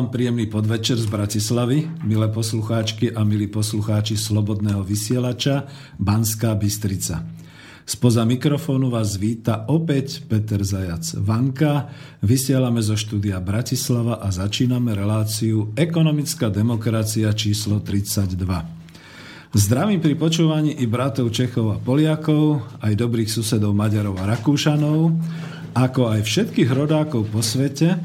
Vám príjemný podvečer z Bratislavy, milé poslucháčky a milí poslucháči Slobodného vysielača Banská Bystrica. Spoza mikrofónu vás víta opäť Peter Zajac Vanka. Vysielame zo štúdia Bratislava a začíname reláciu Ekonomická demokracia číslo 32. Zdravím pri počúvaní i bratov Čechov a Poliakov, aj dobrých susedov Maďarov a Rakúšanov, ako aj všetkých rodákov po svete,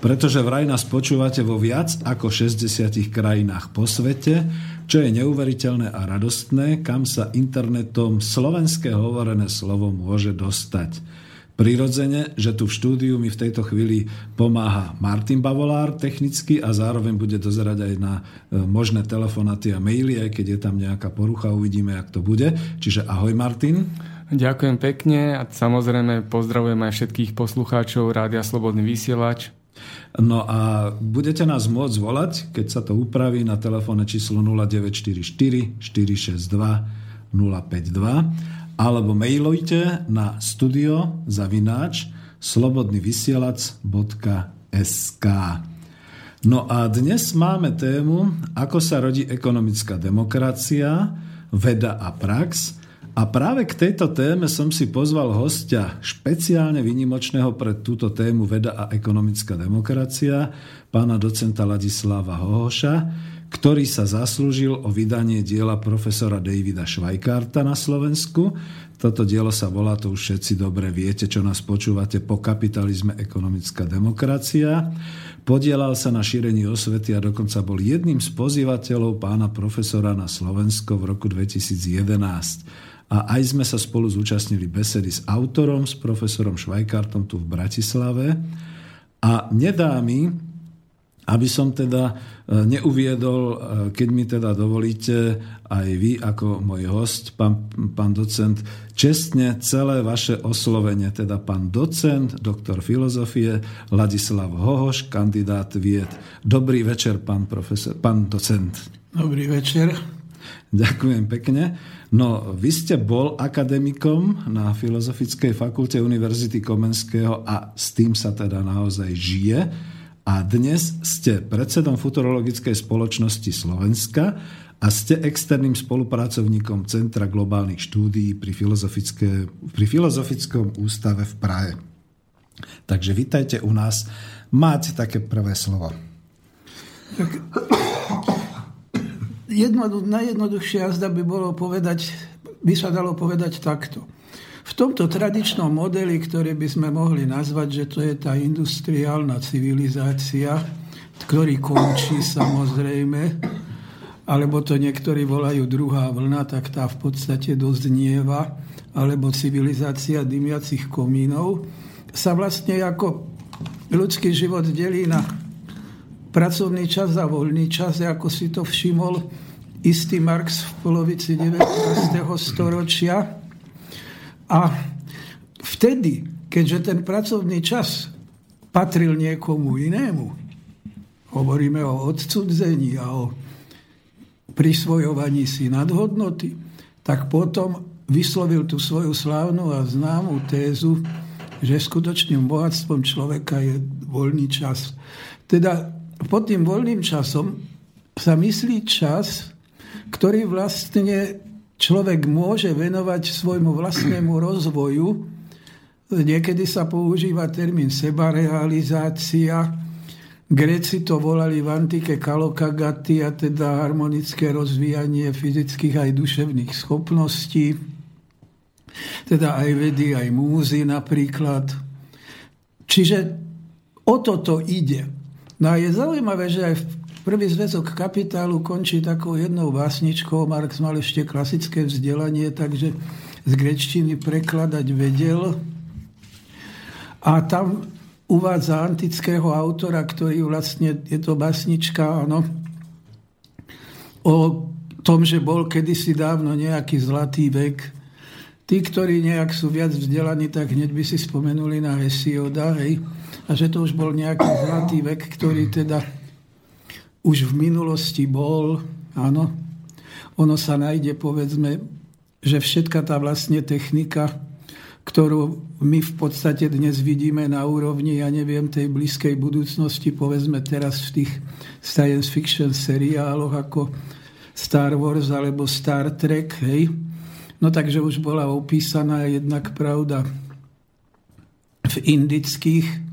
pretože vraj nás počúvate vo viac ako 60 krajinách po svete, čo je neuveriteľné a radostné, kam sa internetom slovenské hovorené slovo môže dostať. Prirodzene, že tu v štúdiu mi v tejto chvíli pomáha Martin Bavolár technicky a zároveň bude dozerať aj na e, možné telefonaty a maily, aj keď je tam nejaká porucha, uvidíme, jak to bude. Čiže ahoj Martin. Ďakujem pekne a samozrejme pozdravujem aj všetkých poslucháčov Rádia Slobodný vysielač. No a budete nás môcť volať, keď sa to upraví na telefónne číslo 0944 462 052 alebo mailujte na studio zavináč slobodnyvysielac.sk No a dnes máme tému, ako sa rodí ekonomická demokracia, veda a prax – a práve k tejto téme som si pozval hostia špeciálne vynimočného pre túto tému veda a ekonomická demokracia, pána docenta Ladislava Hohoša, ktorý sa zaslúžil o vydanie diela profesora Davida Švajkárta na Slovensku. Toto dielo sa volá, to už všetci dobre viete, čo nás počúvate, po kapitalizme ekonomická demokracia. Podielal sa na šírení osvety a dokonca bol jedným z pozývateľov pána profesora na Slovensko v roku 2011 a aj sme sa spolu zúčastnili besedy s autorom, s profesorom Švajkartom tu v Bratislave. A nedá mi, aby som teda e, neuviedol, e, keď mi teda dovolíte, aj vy ako môj host, pán, pán docent, čestne celé vaše oslovenie, teda pán docent, doktor filozofie, Ladislav Hohoš, kandidát vied. Dobrý večer, pán, profesor, pán docent. Dobrý večer. Ďakujem pekne. No, vy ste bol akademikom na Filozofickej fakulte Univerzity Komenského a s tým sa teda naozaj žije. A dnes ste predsedom Futurologickej spoločnosti Slovenska a ste externým spolupracovníkom Centra globálnych štúdií pri, pri Filozofickom ústave v Prahe. Takže vítajte u nás. Máte také prvé slovo. Tak jednodu, najjednoduchšia jazda by bolo povedať, by sa dalo povedať takto. V tomto tradičnom modeli, ktorý by sme mohli nazvať, že to je tá industriálna civilizácia, ktorý končí samozrejme, alebo to niektorí volajú druhá vlna, tak tá v podstate doznieva, alebo civilizácia dymiacich komínov, sa vlastne ako ľudský život delí na pracovný čas a voľný čas, ako si to všimol istý Marx v polovici 19. storočia. A vtedy, keďže ten pracovný čas patril niekomu inému, hovoríme o odcudzení a o prisvojovaní si nadhodnoty, tak potom vyslovil tú svoju slávnu a známu tézu, že skutočným bohatstvom človeka je voľný čas. Teda pod tým voľným časom sa myslí čas, ktorý vlastne človek môže venovať svojmu vlastnému rozvoju. Niekedy sa používa termín sebarealizácia. Gréci to volali v antike a teda harmonické rozvíjanie fyzických aj duševných schopností. Teda aj vedy, aj múzy napríklad. Čiže o toto ide. No a je zaujímavé, že aj Prvý zväzok kapitálu končí takou jednou básničkou. Marx mal ešte klasické vzdelanie, takže z grečtiny prekladať vedel. A tam uvádza antického autora, ktorý vlastne, je to básnička, áno, o tom, že bol kedysi dávno nejaký zlatý vek. Tí, ktorí nejak sú viac vzdelaní, tak hneď by si spomenuli na Hesioda, hej? A že to už bol nejaký zlatý vek, ktorý teda už v minulosti bol, áno, ono sa nájde, povedzme, že všetka tá vlastne technika, ktorú my v podstate dnes vidíme na úrovni, ja neviem, tej blízkej budúcnosti, povedzme teraz v tých science fiction seriáloch ako Star Wars alebo Star Trek, hej, no takže už bola opísaná jednak pravda v indických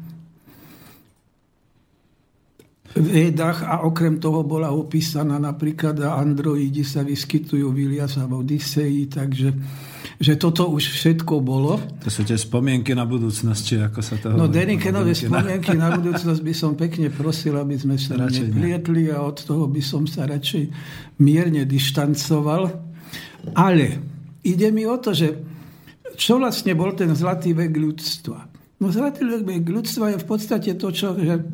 vedách a okrem toho bola opísaná napríklad androidi sa vyskytujú v Iliasa v Odiseji, takže že toto už všetko bolo. To sú tie spomienky na budúcnosť, či ako sa to No Denikenové spomienky na budúcnosť by som pekne prosil, aby sme sa radšej neplietli a od toho by som sa radšej mierne dištancoval. Ale ide mi o to, že čo vlastne bol ten zlatý vek ľudstva? No zlatý vek ľudstva je v podstate to, čo, že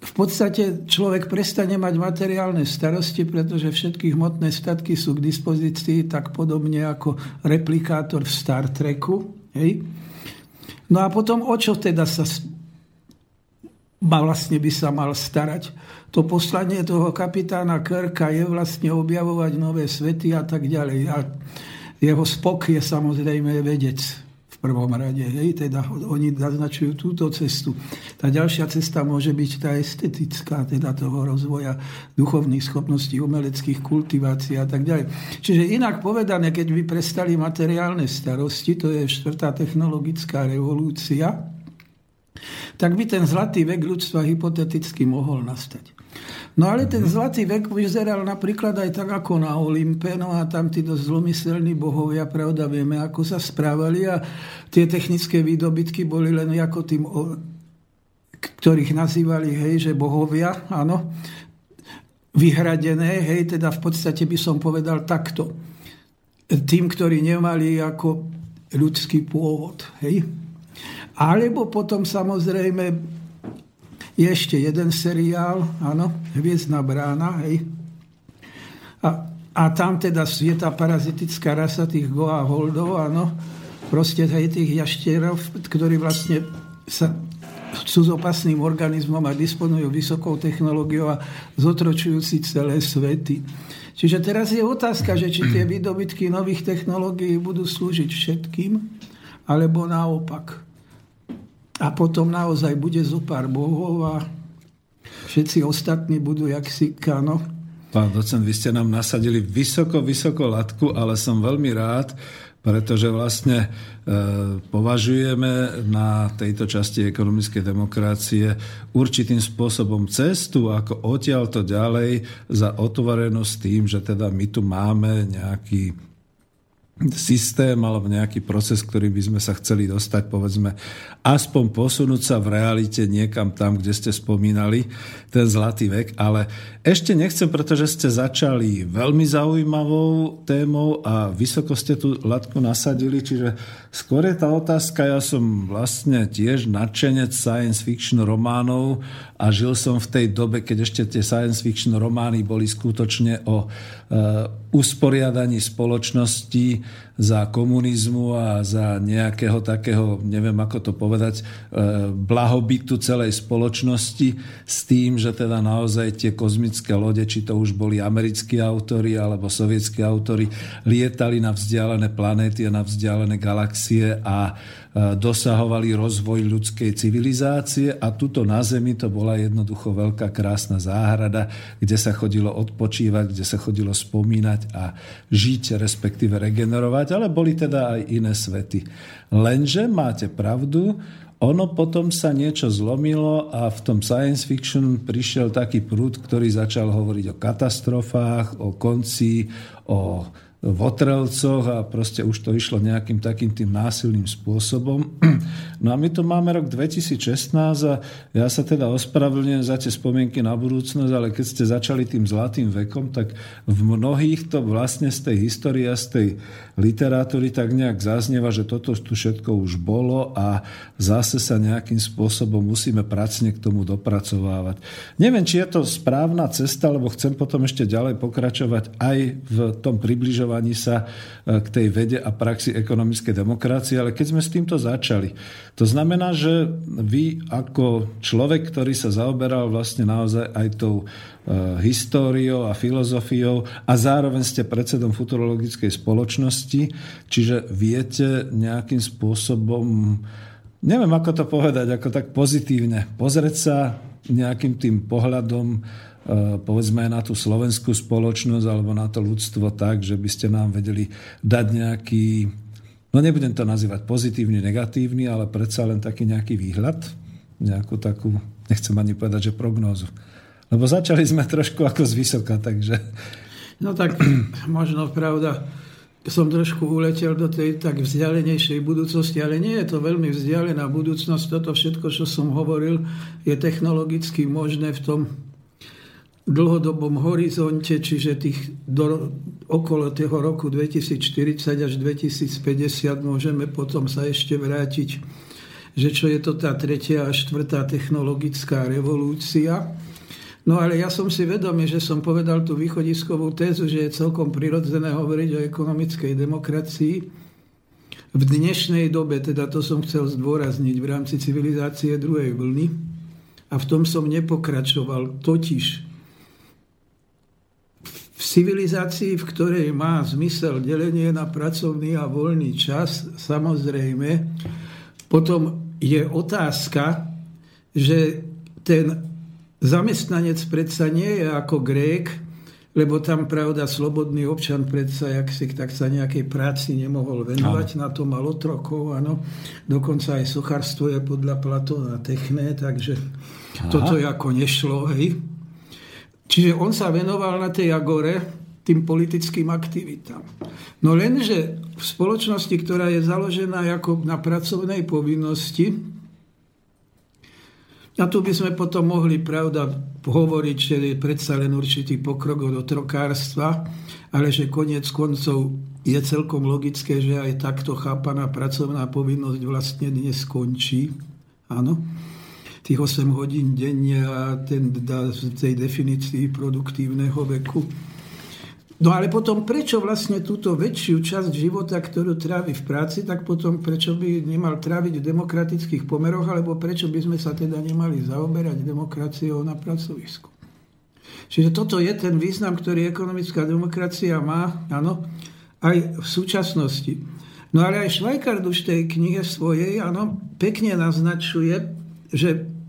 v podstate človek prestane mať materiálne starosti, pretože všetky hmotné statky sú k dispozícii tak podobne ako replikátor v Star Treku. Hej? No a potom o čo teda sa vlastne by sa mal starať? To poslanie toho kapitána Kirka je vlastne objavovať nové svety a tak ďalej. A jeho spok je samozrejme vedec prvom rade. Hej, teda oni naznačujú túto cestu. Tá ďalšia cesta môže byť tá estetická, teda toho rozvoja duchovných schopností, umeleckých kultivácií a tak ďalej. Čiže inak povedané, keď by prestali materiálne starosti, to je štvrtá technologická revolúcia, tak by ten zlatý vek ľudstva hypoteticky mohol nastať. No ale ten zlatý vek vyzeral napríklad aj tak ako na Olympe, no a tam tí dosť zlomyselní bohovia, pravda, vieme, ako sa správali a tie technické výdobytky boli len ako tým, ktorých nazývali, hej, že bohovia, áno, vyhradené, hej, teda v podstate by som povedal takto. Tým, ktorí nemali ako ľudský pôvod, hej. Alebo potom samozrejme je ešte jeden seriál, áno, Hviezdna brána, hej. A, a tam teda je tá parazitická rasa tých Goa Holdov, áno, proste hej, tých jaštierov, ktorí vlastne sa sú s opasným organizmom a disponujú vysokou technológiou a zotročujú celé svety. Čiže teraz je otázka, že či tie výdobytky nových technológií budú slúžiť všetkým, alebo naopak. A potom naozaj bude zo pár bohov a všetci ostatní budú jak si kano. Pán docent, vy ste nám nasadili vysoko, vysoko latku, ale som veľmi rád, pretože vlastne e, považujeme na tejto časti ekonomickej demokracie určitým spôsobom cestu, ako odtiaľ to ďalej za otvorenosť tým, že teda my tu máme nejaký systém alebo nejaký proces, ktorý by sme sa chceli dostať, povedzme, aspoň posunúť sa v realite niekam tam, kde ste spomínali ten zlatý vek. Ale ešte nechcem, pretože ste začali veľmi zaujímavou témou a vysoko ste tú latku nasadili, čiže skôr je tá otázka, ja som vlastne tiež nadšenec science fiction románov a žil som v tej dobe, keď ešte tie science fiction romány boli skutočne o uh, usporiadaní spoločnosti za komunizmu a za nejakého takého, neviem ako to povedať, e, blahobytu celej spoločnosti s tým, že teda naozaj tie kozmické lode, či to už boli americkí autori alebo sovietskí autori, lietali na vzdialené planéty a na vzdialené galaxie a e, dosahovali rozvoj ľudskej civilizácie. A tuto na Zemi to bola jednoducho veľká krásna záhrada, kde sa chodilo odpočívať, kde sa chodilo spomínať a žiť, respektíve regenerovať ale boli teda aj iné svety. Lenže máte pravdu, ono potom sa niečo zlomilo a v tom science fiction prišiel taký prúd, ktorý začal hovoriť o katastrofách, o konci, o votrelcoch a proste už to išlo nejakým takým tým násilným spôsobom. No a my tu máme rok 2016 a ja sa teda ospravedlňujem za tie spomienky na budúcnosť, ale keď ste začali tým zlatým vekom, tak v mnohých to vlastne z tej histórie a z tej literatúry tak nejak zaznieva, že toto tu všetko už bolo a zase sa nejakým spôsobom musíme pracne k tomu dopracovávať. Neviem, či je to správna cesta, lebo chcem potom ešte ďalej pokračovať aj v tom približovaní vyjadrovaní sa e, k tej vede a praxi ekonomickej demokracie, ale keď sme s týmto začali, to znamená, že vy ako človek, ktorý sa zaoberal vlastne naozaj aj tou e, históriou a filozofiou a zároveň ste predsedom futurologickej spoločnosti, čiže viete nejakým spôsobom, neviem ako to povedať, ako tak pozitívne, pozrieť sa nejakým tým pohľadom povedzme aj na tú slovenskú spoločnosť alebo na to ľudstvo tak, že by ste nám vedeli dať nejaký, no nebudem to nazývať pozitívny, negatívny, ale predsa len taký nejaký výhľad, nejakú takú, nechcem ani povedať, že prognózu. Lebo začali sme trošku ako z vysoka, takže... No tak možno pravda, som trošku uletel do tej tak vzdialenejšej budúcnosti, ale nie je to veľmi vzdialená budúcnosť. Toto všetko, čo som hovoril, je technologicky možné v tom dlhodobom horizonte, čiže tých do, okolo toho roku 2040 až 2050 môžeme potom sa ešte vrátiť, že čo je to tá tretia a štvrtá technologická revolúcia. No ale ja som si vedomý, že som povedal tú východiskovú tézu, že je celkom prirodzené hovoriť o ekonomickej demokracii. V dnešnej dobe, teda to som chcel zdôrazniť v rámci civilizácie druhej vlny, a v tom som nepokračoval. Totiž v civilizácii, v ktorej má zmysel delenie na pracovný a voľný čas, samozrejme, potom je otázka, že ten zamestnanec predsa nie je ako Grék, lebo tam, pravda, slobodný občan predsa, jak si tak sa nejakej práci nemohol venovať, no. na to mal otrokov, áno. Dokonca aj sochárstvo je podľa Platóna techné, takže Aha. toto ako nešlo, hej. Čiže on sa venoval na tej agore tým politickým aktivitám. No lenže v spoločnosti, ktorá je založená ako na pracovnej povinnosti, a tu by sme potom mohli, pravda, hovoriť, že je predsa len určitý pokrok od otrokárstva, ale že konec koncov je celkom logické, že aj takto chápaná pracovná povinnosť vlastne dnes skončí. Áno tých 8 hodín denne a ten, dá, tej definícii produktívneho veku. No ale potom prečo vlastne túto väčšiu časť života, ktorú trávi v práci, tak potom prečo by nemal tráviť v demokratických pomeroch, alebo prečo by sme sa teda nemali zaoberať demokraciou na pracovisku. Čiže toto je ten význam, ktorý ekonomická demokracia má, áno, aj v súčasnosti. No ale aj Švajkard už v tej knihe svojej, áno, pekne naznačuje, že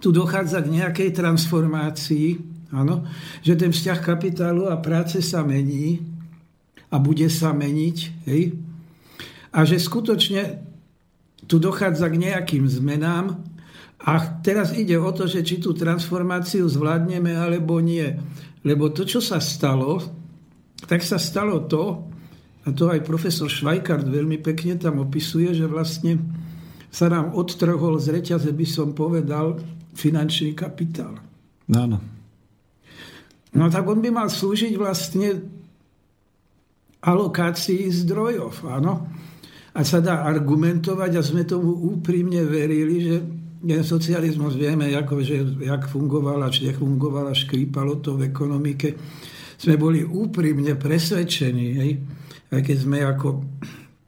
tu dochádza k nejakej transformácii, áno, že ten vzťah kapitálu a práce sa mení a bude sa meniť, hej, a že skutočne tu dochádza k nejakým zmenám a teraz ide o to, že či tú transformáciu zvládneme alebo nie. Lebo to, čo sa stalo, tak sa stalo to, a to aj profesor Švajkard veľmi pekne tam opisuje, že vlastne sa nám odtrhol z reťaze, by som povedal, finančný kapitál. Áno. No tak on by mal slúžiť vlastne alokácii zdrojov, áno. A sa dá argumentovať a sme tomu úprimne verili, že socializmus vieme, ako, že, jak fungovala, či nefungovala, škrípalo to v ekonomike. sme boli úprimne presvedčení, hej, aj keď sme ako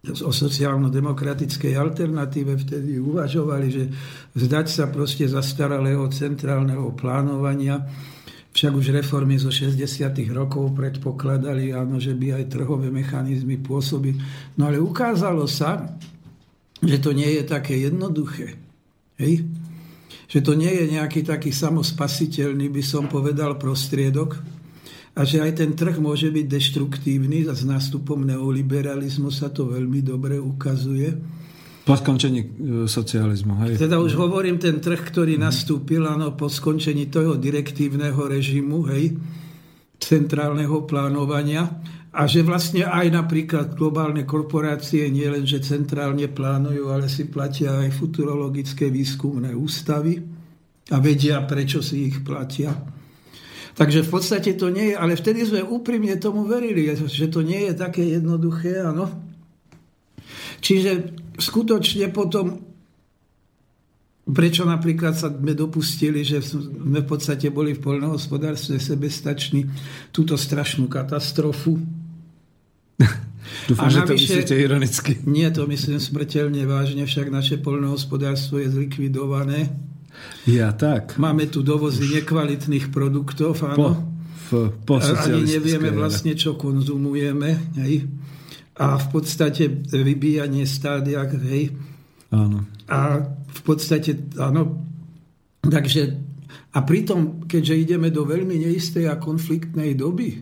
o sociálno-demokratickej alternatíve vtedy uvažovali, že vzdať sa proste zastaralého centrálneho plánovania, však už reformy zo 60. rokov predpokladali, áno, že by aj trhové mechanizmy pôsobili. No ale ukázalo sa, že to nie je také jednoduché. Hej? Že to nie je nejaký taký samospasiteľný, by som povedal, prostriedok, a že aj ten trh môže byť deštruktívny a s nástupom neoliberalizmu sa to veľmi dobre ukazuje. Po skončení e, socializmu. Hej. Teda už hovorím, ten trh, ktorý mm. nastúpil ano, po skončení toho direktívneho režimu, hej, centrálneho plánovania a že vlastne aj napríklad globálne korporácie nie len, že centrálne plánujú, ale si platia aj futurologické výskumné ústavy a vedia, prečo si ich platia. Takže v podstate to nie je, ale vtedy sme úprimne tomu verili, že to nie je také jednoduché, áno. Čiže skutočne potom, prečo napríklad sa sme dopustili, že sme v podstate boli v poľnohospodárstve sebestační, túto strašnú katastrofu. Dúfam, že to myslíte ironicky. Nie, to myslím smrteľne vážne, však naše poľnohospodárstvo je zlikvidované ja tak. Máme tu dovozy Už. nekvalitných produktov, áno. Po, po Ani nevieme vlastne, čo konzumujeme. Hej. A v podstate vybíjanie stádia, hej. Áno. A v podstate, áno, takže a pritom, keďže ideme do veľmi neistej a konfliktnej doby,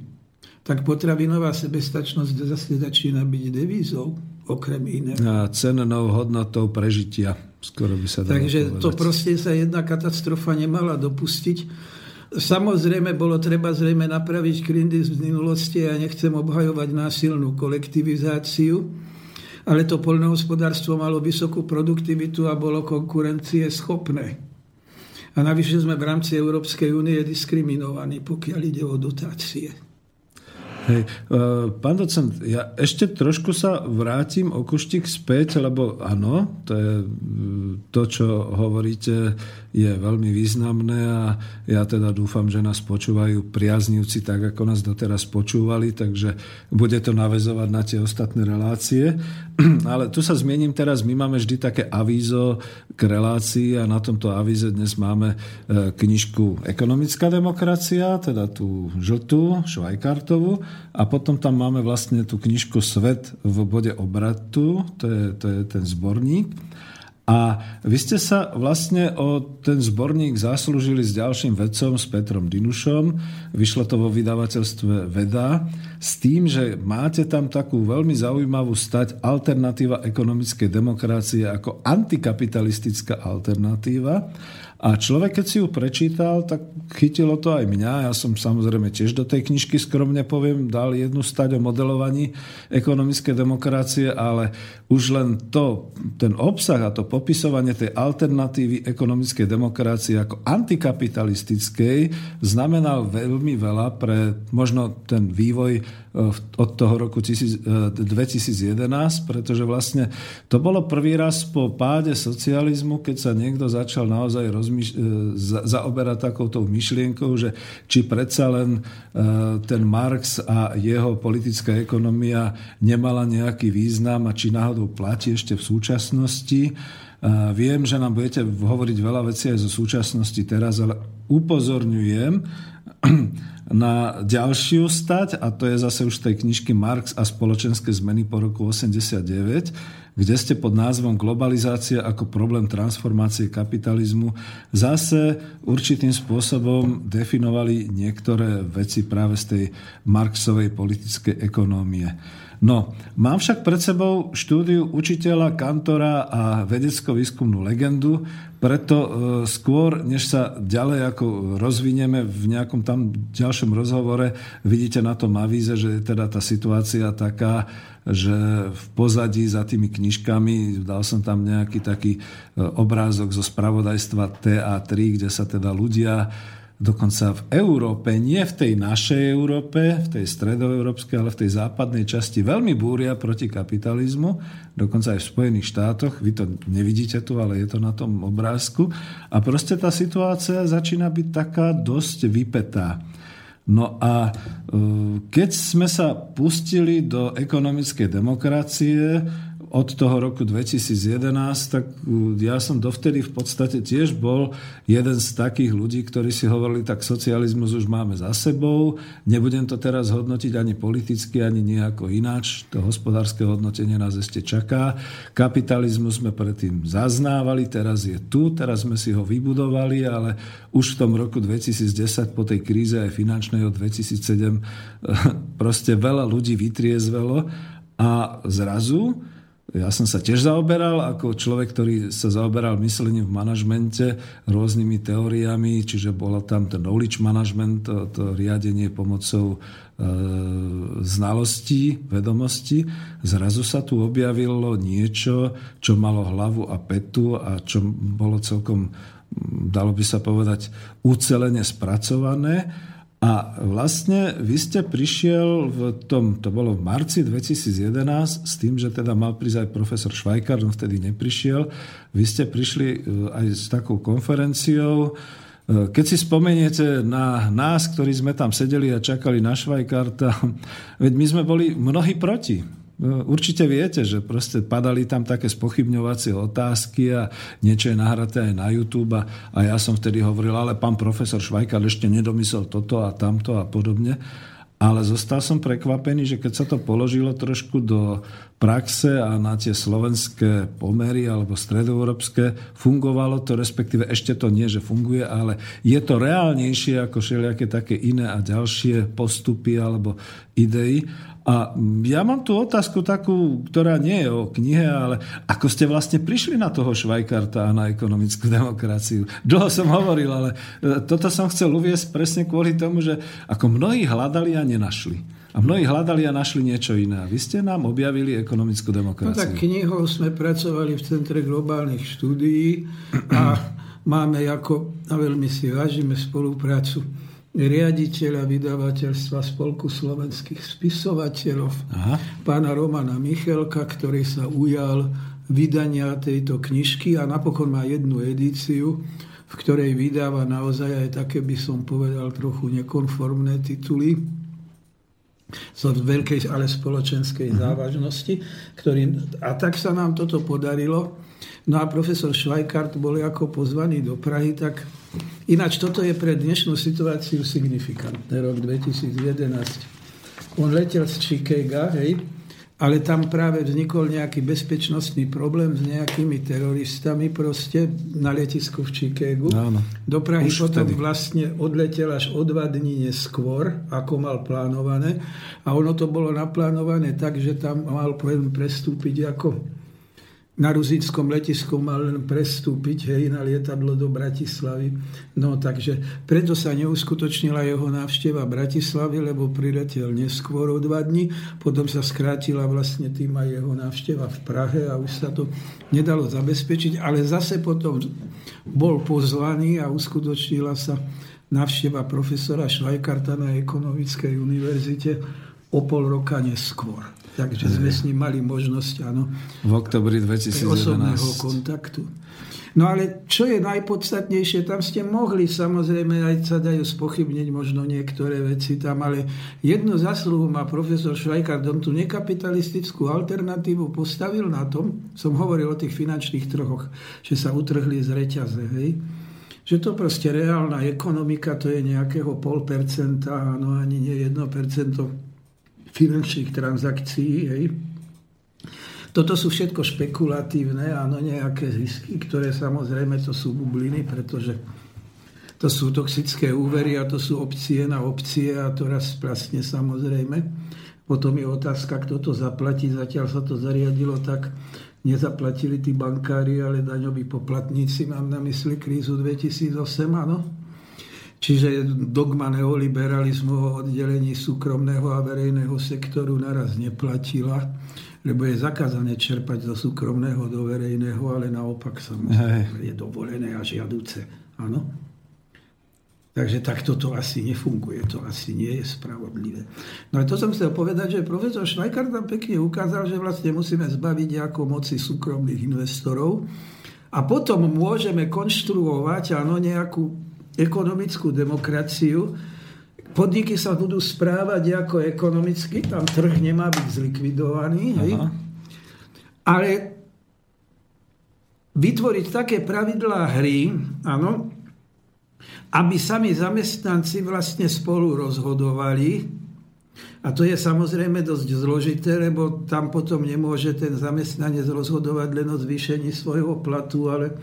tak potravinová sebestačnosť zase začína byť devízou, okrem iného. A cennou hodnotou prežitia. Skoro by sa Takže povedať. to proste sa jedna katastrofa nemala dopustiť. Samozrejme, bolo treba zrejme napraviť krindy z minulosti a ja nechcem obhajovať násilnú kolektivizáciu, ale to poľnohospodárstvo malo vysokú produktivitu a bolo konkurencie schopné. A navyše sme v rámci Európskej únie diskriminovaní, pokiaľ ide o dotácie. Hej. Uh, pán docent, ja ešte trošku sa vrátim o kuštik späť, lebo áno, to je to, čo hovoríte, je veľmi významné a ja teda dúfam, že nás počúvajú priaznivci tak, ako nás doteraz počúvali, takže bude to navezovať na tie ostatné relácie. Ale tu sa zmiením teraz, my máme vždy také avízo k relácii a na tomto avíze dnes máme e, knižku Ekonomická demokracia, teda tú žltú, švajkartovú a potom tam máme vlastne tú knižku Svet v bode obratu, to je, to je ten zborník. A vy ste sa vlastne o ten zborník zaslúžili s ďalším vedcom, s Petrom Dinušom. Vyšlo to vo vydavateľstve Veda s tým, že máte tam takú veľmi zaujímavú stať alternatíva ekonomickej demokracie ako antikapitalistická alternatíva. A človek, keď si ju prečítal, tak chytilo to aj mňa. Ja som samozrejme tiež do tej knižky skromne poviem, dal jednu stať o modelovaní ekonomickej demokracie, ale už len to, ten obsah a to popisovanie tej alternatívy ekonomickej demokracie ako antikapitalistickej znamenal veľmi veľa pre možno ten vývoj od toho roku 2011, pretože vlastne to bolo prvý raz po páde socializmu, keď sa niekto začal naozaj rozmýš- e, zaoberať takouto myšlienkou, že či predsa len e, ten Marx a jeho politická ekonomia nemala nejaký význam a či náhodou platí ešte v súčasnosti. Viem, že nám budete hovoriť veľa vecí aj zo súčasnosti teraz, ale upozorňujem, na ďalšiu stať, a to je zase už tej knižky Marx a spoločenské zmeny po roku 89, kde ste pod názvom Globalizácia ako problém transformácie kapitalizmu zase určitým spôsobom definovali niektoré veci práve z tej Marxovej politickej ekonómie. No, mám však pred sebou štúdiu učiteľa, kantora a vedecko-výskumnú legendu, preto e, skôr, než sa ďalej ako rozvinieme v nejakom tam ďalšom rozhovore, vidíte na tom avíze, že je teda tá situácia taká, že v pozadí za tými knižkami dal som tam nejaký taký e, obrázok zo spravodajstva TA3, kde sa teda ľudia dokonca v Európe, nie v tej našej Európe, v tej stredoeurópskej, ale v tej západnej časti veľmi búria proti kapitalizmu, dokonca aj v Spojených štátoch. Vy to nevidíte tu, ale je to na tom obrázku. A proste tá situácia začína byť taká dosť vypetá. No a keď sme sa pustili do ekonomickej demokracie, od toho roku 2011, tak ja som dovtedy v podstate tiež bol jeden z takých ľudí, ktorí si hovorili, tak socializmus už máme za sebou, nebudem to teraz hodnotiť ani politicky, ani nejako ináč, to hospodárske hodnotenie nás ešte čaká. Kapitalizmus sme predtým zaznávali, teraz je tu, teraz sme si ho vybudovali, ale už v tom roku 2010 po tej kríze aj finančnej od 2007 proste veľa ľudí vytriezvelo a zrazu ja som sa tiež zaoberal ako človek, ktorý sa zaoberal myslením v manažmente rôznymi teóriami, čiže bolo tam ten knowledge management, to, to riadenie pomocou e, znalostí, vedomostí. Zrazu sa tu objavilo niečo, čo malo hlavu a petu a čo bolo celkom, dalo by sa povedať, ucelene spracované a vlastne vy ste prišiel v tom, to bolo v marci 2011, s tým, že teda mal prísť aj profesor Švajkár, on vtedy neprišiel. Vy ste prišli e, aj s takou konferenciou. E, keď si spomeniete na nás, ktorí sme tam sedeli a čakali na Švajkarta, veď my sme boli mnohí proti. No, určite viete, že proste padali tam také spochybňovacie otázky a niečo je nahraté aj na YouTube a, a ja som vtedy hovoril, ale pán profesor Švajkar ešte nedomyslel toto a tamto a podobne. Ale zostal som prekvapený, že keď sa to položilo trošku do praxe a na tie slovenské pomery alebo stredoeurópske, fungovalo to, respektíve ešte to nie, že funguje, ale je to reálnejšie ako všelijaké také iné a ďalšie postupy alebo idei. A ja mám tu otázku takú, ktorá nie je o knihe, ale ako ste vlastne prišli na toho Švajkarta a na ekonomickú demokraciu? Dlho som hovoril, ale e, toto som chcel uviesť presne kvôli tomu, že ako mnohí hľadali a nenašli. A mnohí hľadali a našli niečo iné. Vy ste nám objavili ekonomickú demokraciu. No tak knihou sme pracovali v Centre globálnych štúdií a máme ako, a veľmi si vážime spoluprácu riaditeľa vydavateľstva Spolku slovenských spisovateľov, Aha. pána Romana Michelka, ktorý sa ujal vydania tejto knižky a napokon má jednu edíciu, v ktorej vydáva naozaj aj také, by som povedal, trochu nekonformné tituly zo veľkej, ale spoločenskej uh-huh. závažnosti. Ktorý, a tak sa nám toto podarilo. No a profesor Švajkart bol ako pozvaný do Prahy, tak Ináč toto je pre dnešnú situáciu signifikantné, rok 2011. On letel z Chicaga, hej, ale tam práve vznikol nejaký bezpečnostný problém s nejakými teroristami proste na letisku v Chicagu. Áno. Do Prahy Už potom vtedy. vlastne odletel až o dva dní neskôr, ako mal plánované. A ono to bolo naplánované tak, že tam mal prestúpiť ako na Ruzickom letisku mal len prestúpiť hej, na lietadlo do Bratislavy. No takže preto sa neuskutočnila jeho návšteva Bratislavy, lebo priletel neskôr o dva dní. Potom sa skrátila vlastne tým aj jeho návšteva v Prahe a už sa to nedalo zabezpečiť. Ale zase potom bol pozvaný a uskutočnila sa návšteva profesora Švajkarta na Ekonomickej univerzite o pol roka neskôr. Takže sme s ním mali možnosť, áno, v oktobri 2011. osobného kontaktu. No ale čo je najpodstatnejšie, tam ste mohli samozrejme aj sa dajú spochybniť možno niektoré veci tam, ale jednu zasluhu má profesor Švajkard, on tú nekapitalistickú alternatívu postavil na tom, som hovoril o tých finančných trhoch, že sa utrhli z reťaze, hej? že to proste reálna ekonomika, to je nejakého pol percenta, no ani nie jedno percento finančných transakcií. Hej. Toto sú všetko špekulatívne, áno, nejaké zisky, ktoré samozrejme to sú bubliny, pretože to sú toxické úvery a to sú opcie na opcie a to raz vlastne samozrejme. Potom je otázka, kto to zaplatí. Zatiaľ sa to zariadilo tak, nezaplatili tí bankári, ale daňoví poplatníci, mám na mysli krízu 2008, áno. Čiže dogma neoliberalizmu o oddelení súkromného a verejného sektoru naraz neplatila, lebo je zakázané čerpať zo súkromného do verejného, ale naopak samozrejme je dovolené a žiaduce. Áno? Takže takto to asi nefunguje, to asi nie je spravodlivé. No a to som chcel povedať, že profesor Švajkar tam pekne ukázal, že vlastne musíme zbaviť nejakou moci súkromných investorov a potom môžeme konštruovať áno, nejakú ekonomickú demokraciu, podniky sa budú správať ako ekonomicky, tam trh nemá byť zlikvidovaný, hej? ale vytvoriť také pravidlá hry, áno, aby sami zamestnanci vlastne spolu rozhodovali. A to je samozrejme dosť zložité, lebo tam potom nemôže ten zamestnanec rozhodovať len o zvýšení svojho platu, ale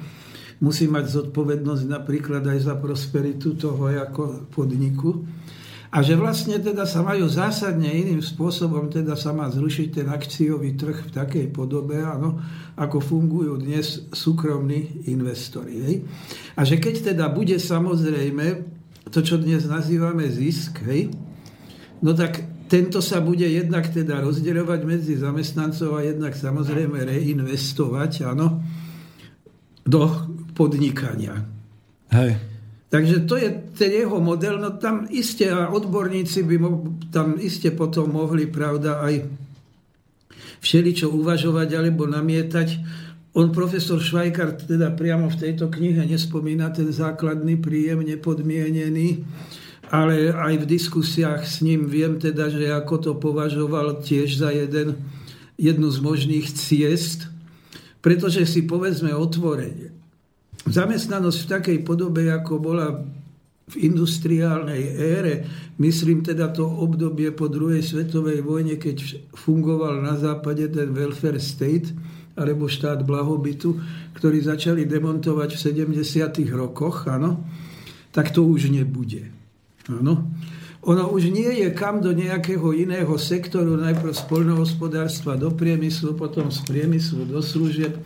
musí mať zodpovednosť napríklad aj za prosperitu toho ako podniku. A že vlastne teda sa majú zásadne iným spôsobom, teda sa má zrušiť ten akciový trh v takej podobe, áno, ako fungujú dnes súkromní investori. Hej. A že keď teda bude samozrejme to, čo dnes nazývame zisk, hej, no tak tento sa bude jednak teda rozdeľovať medzi zamestnancov a jednak samozrejme reinvestovať, áno, do podnikania. Hej. Takže to je ten jeho model, no tam iste a odborníci by mo, tam iste potom mohli, pravda, aj všeličo uvažovať alebo namietať. On, profesor Švajkart, teda priamo v tejto knihe nespomína ten základný príjem nepodmienený, ale aj v diskusiách s ním viem teda, že ako to považoval tiež za jeden, jednu z možných ciest, pretože si povedzme otvorenie zamestnanosť v takej podobe, ako bola v industriálnej ére, myslím teda to obdobie po druhej svetovej vojne, keď fungoval na západe ten welfare state, alebo štát blahobytu, ktorý začali demontovať v 70. rokoch, áno, tak to už nebude. Áno. Ono už nie je kam do nejakého iného sektoru, najprv z poľnohospodárstva do priemyslu, potom z priemyslu do služieb,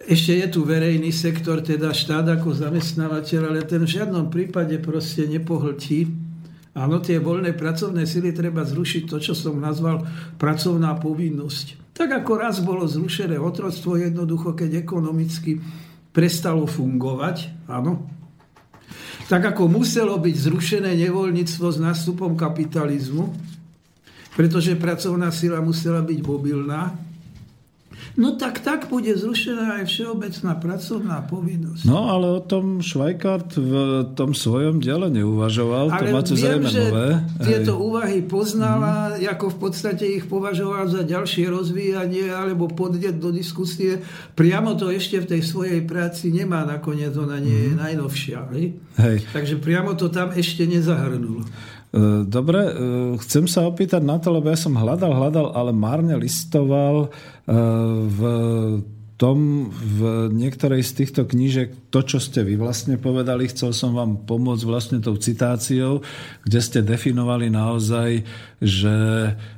ešte je tu verejný sektor, teda štát ako zamestnávateľ, ale ten v žiadnom prípade proste nepohltí. Áno, tie voľné pracovné sily treba zrušiť to, čo som nazval pracovná povinnosť. Tak ako raz bolo zrušené otroctvo jednoducho, keď ekonomicky prestalo fungovať, áno, tak ako muselo byť zrušené nevoľníctvo s nástupom kapitalizmu, pretože pracovná sila musela byť mobilná, No tak tak bude zrušená aj všeobecná pracovná povinnosť. No ale o tom Švajkart v tom svojom diele neuvažoval. Ale to máte viem, že nové. tieto Hej. úvahy poznala, mm. ako v podstate ich považoval za ďalšie rozvíjanie alebo podnet do diskusie. Priamo to ešte v tej svojej práci nemá, nakoniec ona nie mm. je mhm. najnovšia. Hej? Hej. Takže priamo to tam ešte nezahrnulo. E, dobre, e, chcem sa opýtať na to, lebo ja som hľadal, hľadal, ale márne listoval e, v tom, v niektorej z týchto knížek, to, čo ste vy vlastne povedali, chcel som vám pomôcť vlastne tou citáciou, kde ste definovali naozaj, že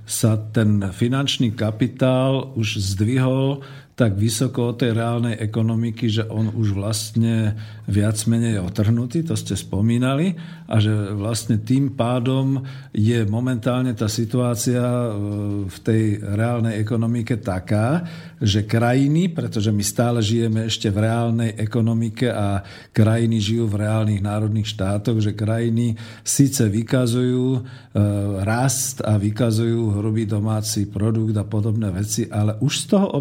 sa ten finančný kapitál už zdvihol tak vysoko od tej reálnej ekonomiky, že on už vlastne viac menej je otrhnutý, to ste spomínali, a že vlastne tým pádom je momentálne tá situácia e, v tej reálnej ekonomike taká, že krajiny, pretože my stále žijeme ešte v reálnej ekonomike a krajiny žijú v reálnych národných štátoch, že krajiny síce vykazujú e, rast a vykazujú hrubý domáci produkt a podobné veci, ale už z toho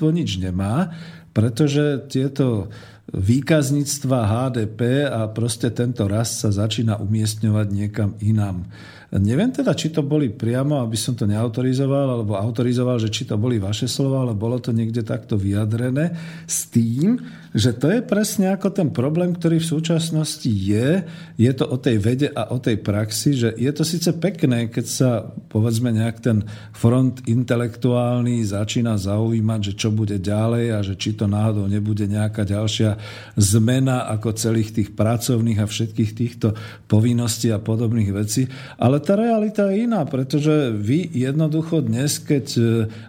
obyvateľstvo nič nemá, pretože tieto výkazníctva HDP a proste tento rast sa začína umiestňovať niekam inám. Neviem teda, či to boli priamo, aby som to neautorizoval, alebo autorizoval, že či to boli vaše slova, ale bolo to niekde takto vyjadrené s tým, že to je presne ako ten problém, ktorý v súčasnosti je. Je to o tej vede a o tej praxi, že je to síce pekné, keď sa povedzme nejak ten front intelektuálny začína zaujímať, že čo bude ďalej a že či to náhodou nebude nejaká ďalšia zmena ako celých tých pracovných a všetkých týchto povinností a podobných vecí. Ale tá realita je iná, pretože vy jednoducho dnes, keď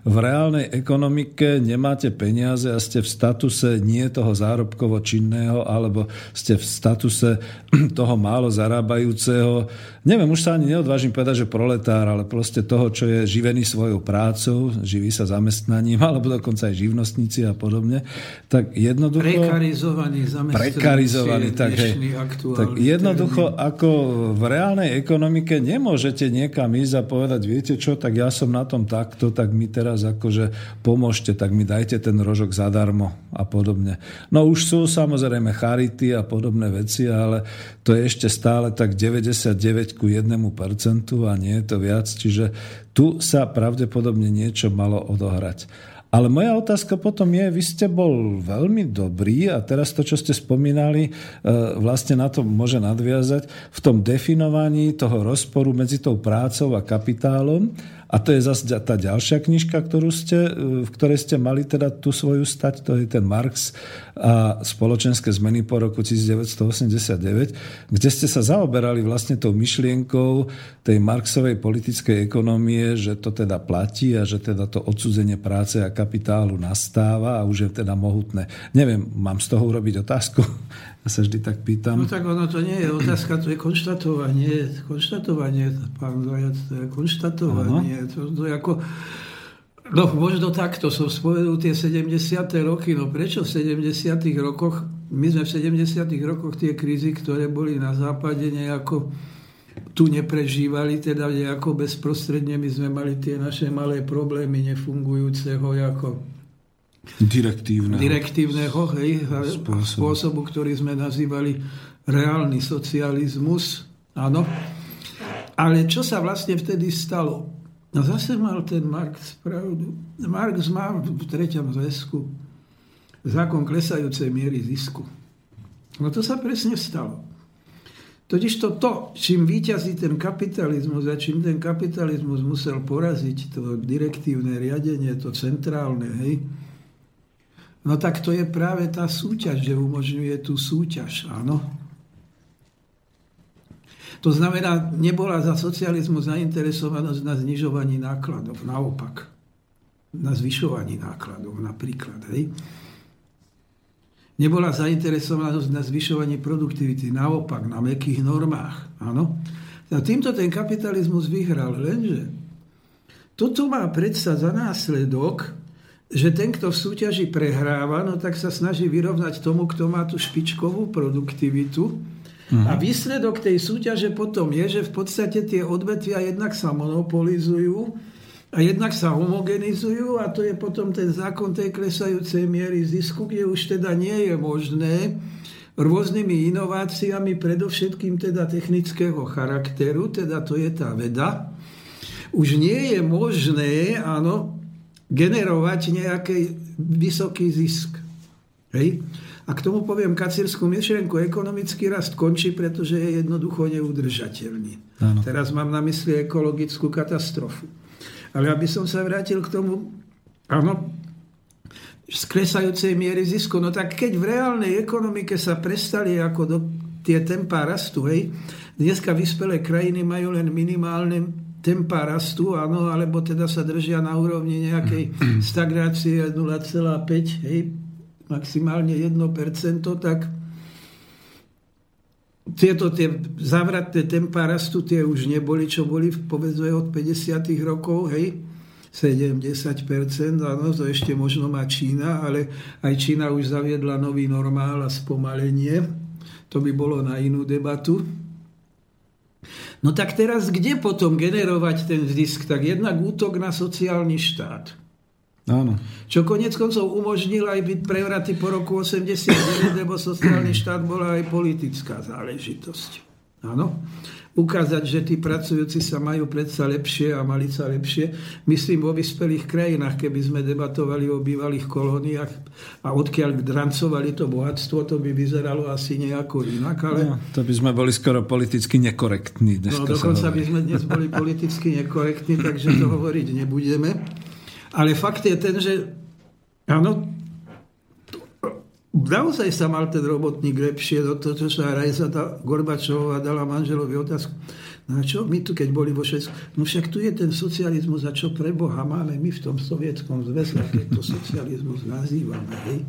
v reálnej ekonomike nemáte peniaze a ste v statuse nie toho toho zárobkovo činného, alebo ste v statuse toho málo zarábajúceho, neviem, už sa ani neodvážim povedať, že proletár, ale proste toho, čo je živený svojou prácou, živí sa zamestnaním, alebo dokonca aj živnostníci a podobne, tak jednoducho... Prekarizovaní Prekarizovaní, tak, hej, tak jednoducho termín. ako v reálnej ekonomike nemôžete niekam ísť a povedať, viete čo, tak ja som na tom takto, tak mi teraz akože pomôžte, tak mi dajte ten rožok zadarmo a podobne. No už sú samozrejme charity a podobné veci, ale to je ešte stále tak 99 ku 1% a nie je to viac, čiže tu sa pravdepodobne niečo malo odohrať. Ale moja otázka potom je, vy ste bol veľmi dobrý a teraz to, čo ste spomínali, e, vlastne na to môže nadviazať v tom definovaní toho rozporu medzi tou prácou a kapitálom a to je zase tá ďalšia knižka, ktorú ste, e, v ktorej ste mali teda tú svoju stať, to je ten Marx a spoločenské zmeny po roku 1989, kde ste sa zaoberali vlastne tou myšlienkou tej Marxovej politickej ekonomie, že to teda platí a že teda to odsudzenie práce a kapitálu nastáva a už je teda mohutné. Neviem, mám z toho urobiť otázku? Ja sa vždy tak pýtam. No tak ono to nie je otázka, to je konštatovanie. Konštatovanie, pán Zajac, to je konštatovanie. To, to je ako... No možno takto som spomenul tie 70. roky. No prečo v 70. rokoch, my sme v 70. rokoch tie krízy, ktoré boli na západe nejako tu neprežívali, teda nejako bezprostredne my sme mali tie naše malé problémy nefungujúceho ako direktívneho, direktívneho hej, spôsobu. spôsobu, ktorý sme nazývali reálny socializmus. Áno. Ale čo sa vlastne vtedy stalo? No zase mal ten Marx pravdu. Marx má v treťom zväzku zákon klesajúcej miery zisku. No to sa presne stalo. Totiž to, to, čím vyťazí ten kapitalizmus a čím ten kapitalizmus musel poraziť to direktívne riadenie, to centrálne, hej, No tak to je práve tá súťaž, že umožňuje tú súťaž, áno. To znamená, nebola za socializmu zainteresovanosť na znižovaní nákladov, naopak. Na zvyšovaní nákladov napríklad. Hej. Nebola zainteresovanosť na zvyšovaní produktivity, naopak, na mekých normách. Áno. A týmto ten kapitalizmus vyhral, lenže toto má predsa za následok, že ten, kto v súťaži prehráva, no tak sa snaží vyrovnať tomu, kto má tú špičkovú produktivitu. Uh-huh. A výsledok tej súťaže potom je, že v podstate tie odvetvia jednak sa monopolizujú a jednak sa homogenizujú a to je potom ten zákon tej klesajúcej miery zisku, kde už teda nie je možné rôznymi inováciami, predovšetkým teda technického charakteru, teda to je tá veda, už nie je možné, áno, generovať nejaký vysoký zisk. Hej? A k tomu poviem kacírskú myšlienku, ekonomický rast končí, pretože je jednoducho neudržateľný. Áno. Teraz mám na mysli ekologickú katastrofu. Ale aby som sa vrátil k tomu, áno, z klesajúcej miery zisku, no tak keď v reálnej ekonomike sa prestali ako do, tie tempá rastu, hej, dneska vyspelé krajiny majú len minimálne tempa rastu, áno, alebo teda sa držia na úrovni nejakej stagnácie 0,5, hej, maximálne 1%, tak tieto tie zavratné tempa rastu tie už neboli, čo boli povedzme od 50 rokov, hej, 70%, áno, to ešte možno má Čína, ale aj Čína už zaviedla nový normál a spomalenie. To by bolo na inú debatu. No tak teraz kde potom generovať ten zisk? Tak jednak útok na sociálny štát. Áno. Čo konec koncov umožnil aj byť prevraty po roku 89, lebo sociálny štát bola aj politická záležitosť. Áno ukázať, že tí pracujúci sa majú predsa lepšie a mali sa lepšie. Myslím, vo vyspelých krajinách, keby sme debatovali o bývalých kolóniách a odkiaľ drancovali to bohatstvo, to by vyzeralo asi nejako inak. Ale... No, to by sme boli skoro politicky nekorektní. No, dokonca by sme dnes boli politicky nekorektní, takže to hovoriť nebudeme. Ale fakt je ten, že áno, naozaj sa mal ten robotník lepšie do toho, čo sa Rajza Gorbačová dala manželovi otázku. No a čo my tu, keď boli vo Švedsku? No však tu je ten socializmus a čo pre Boha máme my v tom sovietskom zväze, keď to socializmus nazývame. Hej?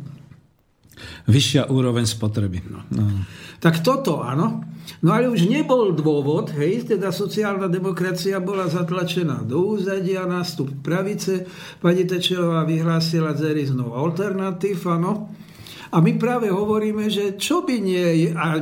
Vyššia úroveň spotreby. No. No. Tak toto, áno. No ale už nebol dôvod, hej, teda sociálna demokracia bola zatlačená do úzadia, nástup pravice, pani Tečerová vyhlásila no alternative, áno. A my práve hovoríme, že čo by nie a,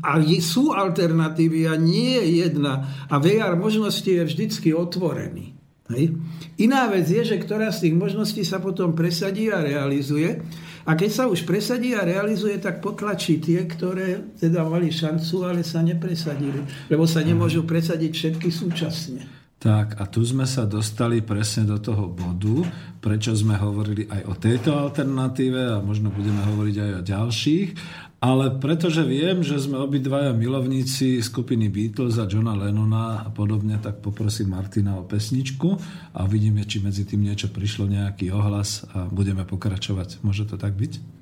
a sú alternatívy a nie je jedna. A VR možnosti je vždycky otvorený. Hej. Iná vec je, že ktorá z tých možností sa potom presadí a realizuje. A keď sa už presadí a realizuje, tak potlačí tie, ktoré teda mali šancu, ale sa nepresadili. Lebo sa nemôžu presadiť všetky súčasne. Tak a tu sme sa dostali presne do toho bodu, prečo sme hovorili aj o tejto alternatíve a možno budeme hovoriť aj o ďalších. Ale pretože viem, že sme obidvaja milovníci skupiny Beatles a Johna Lennona a podobne, tak poprosím Martina o pesničku a uvidíme, či medzi tým niečo prišlo, nejaký ohlas a budeme pokračovať. Môže to tak byť?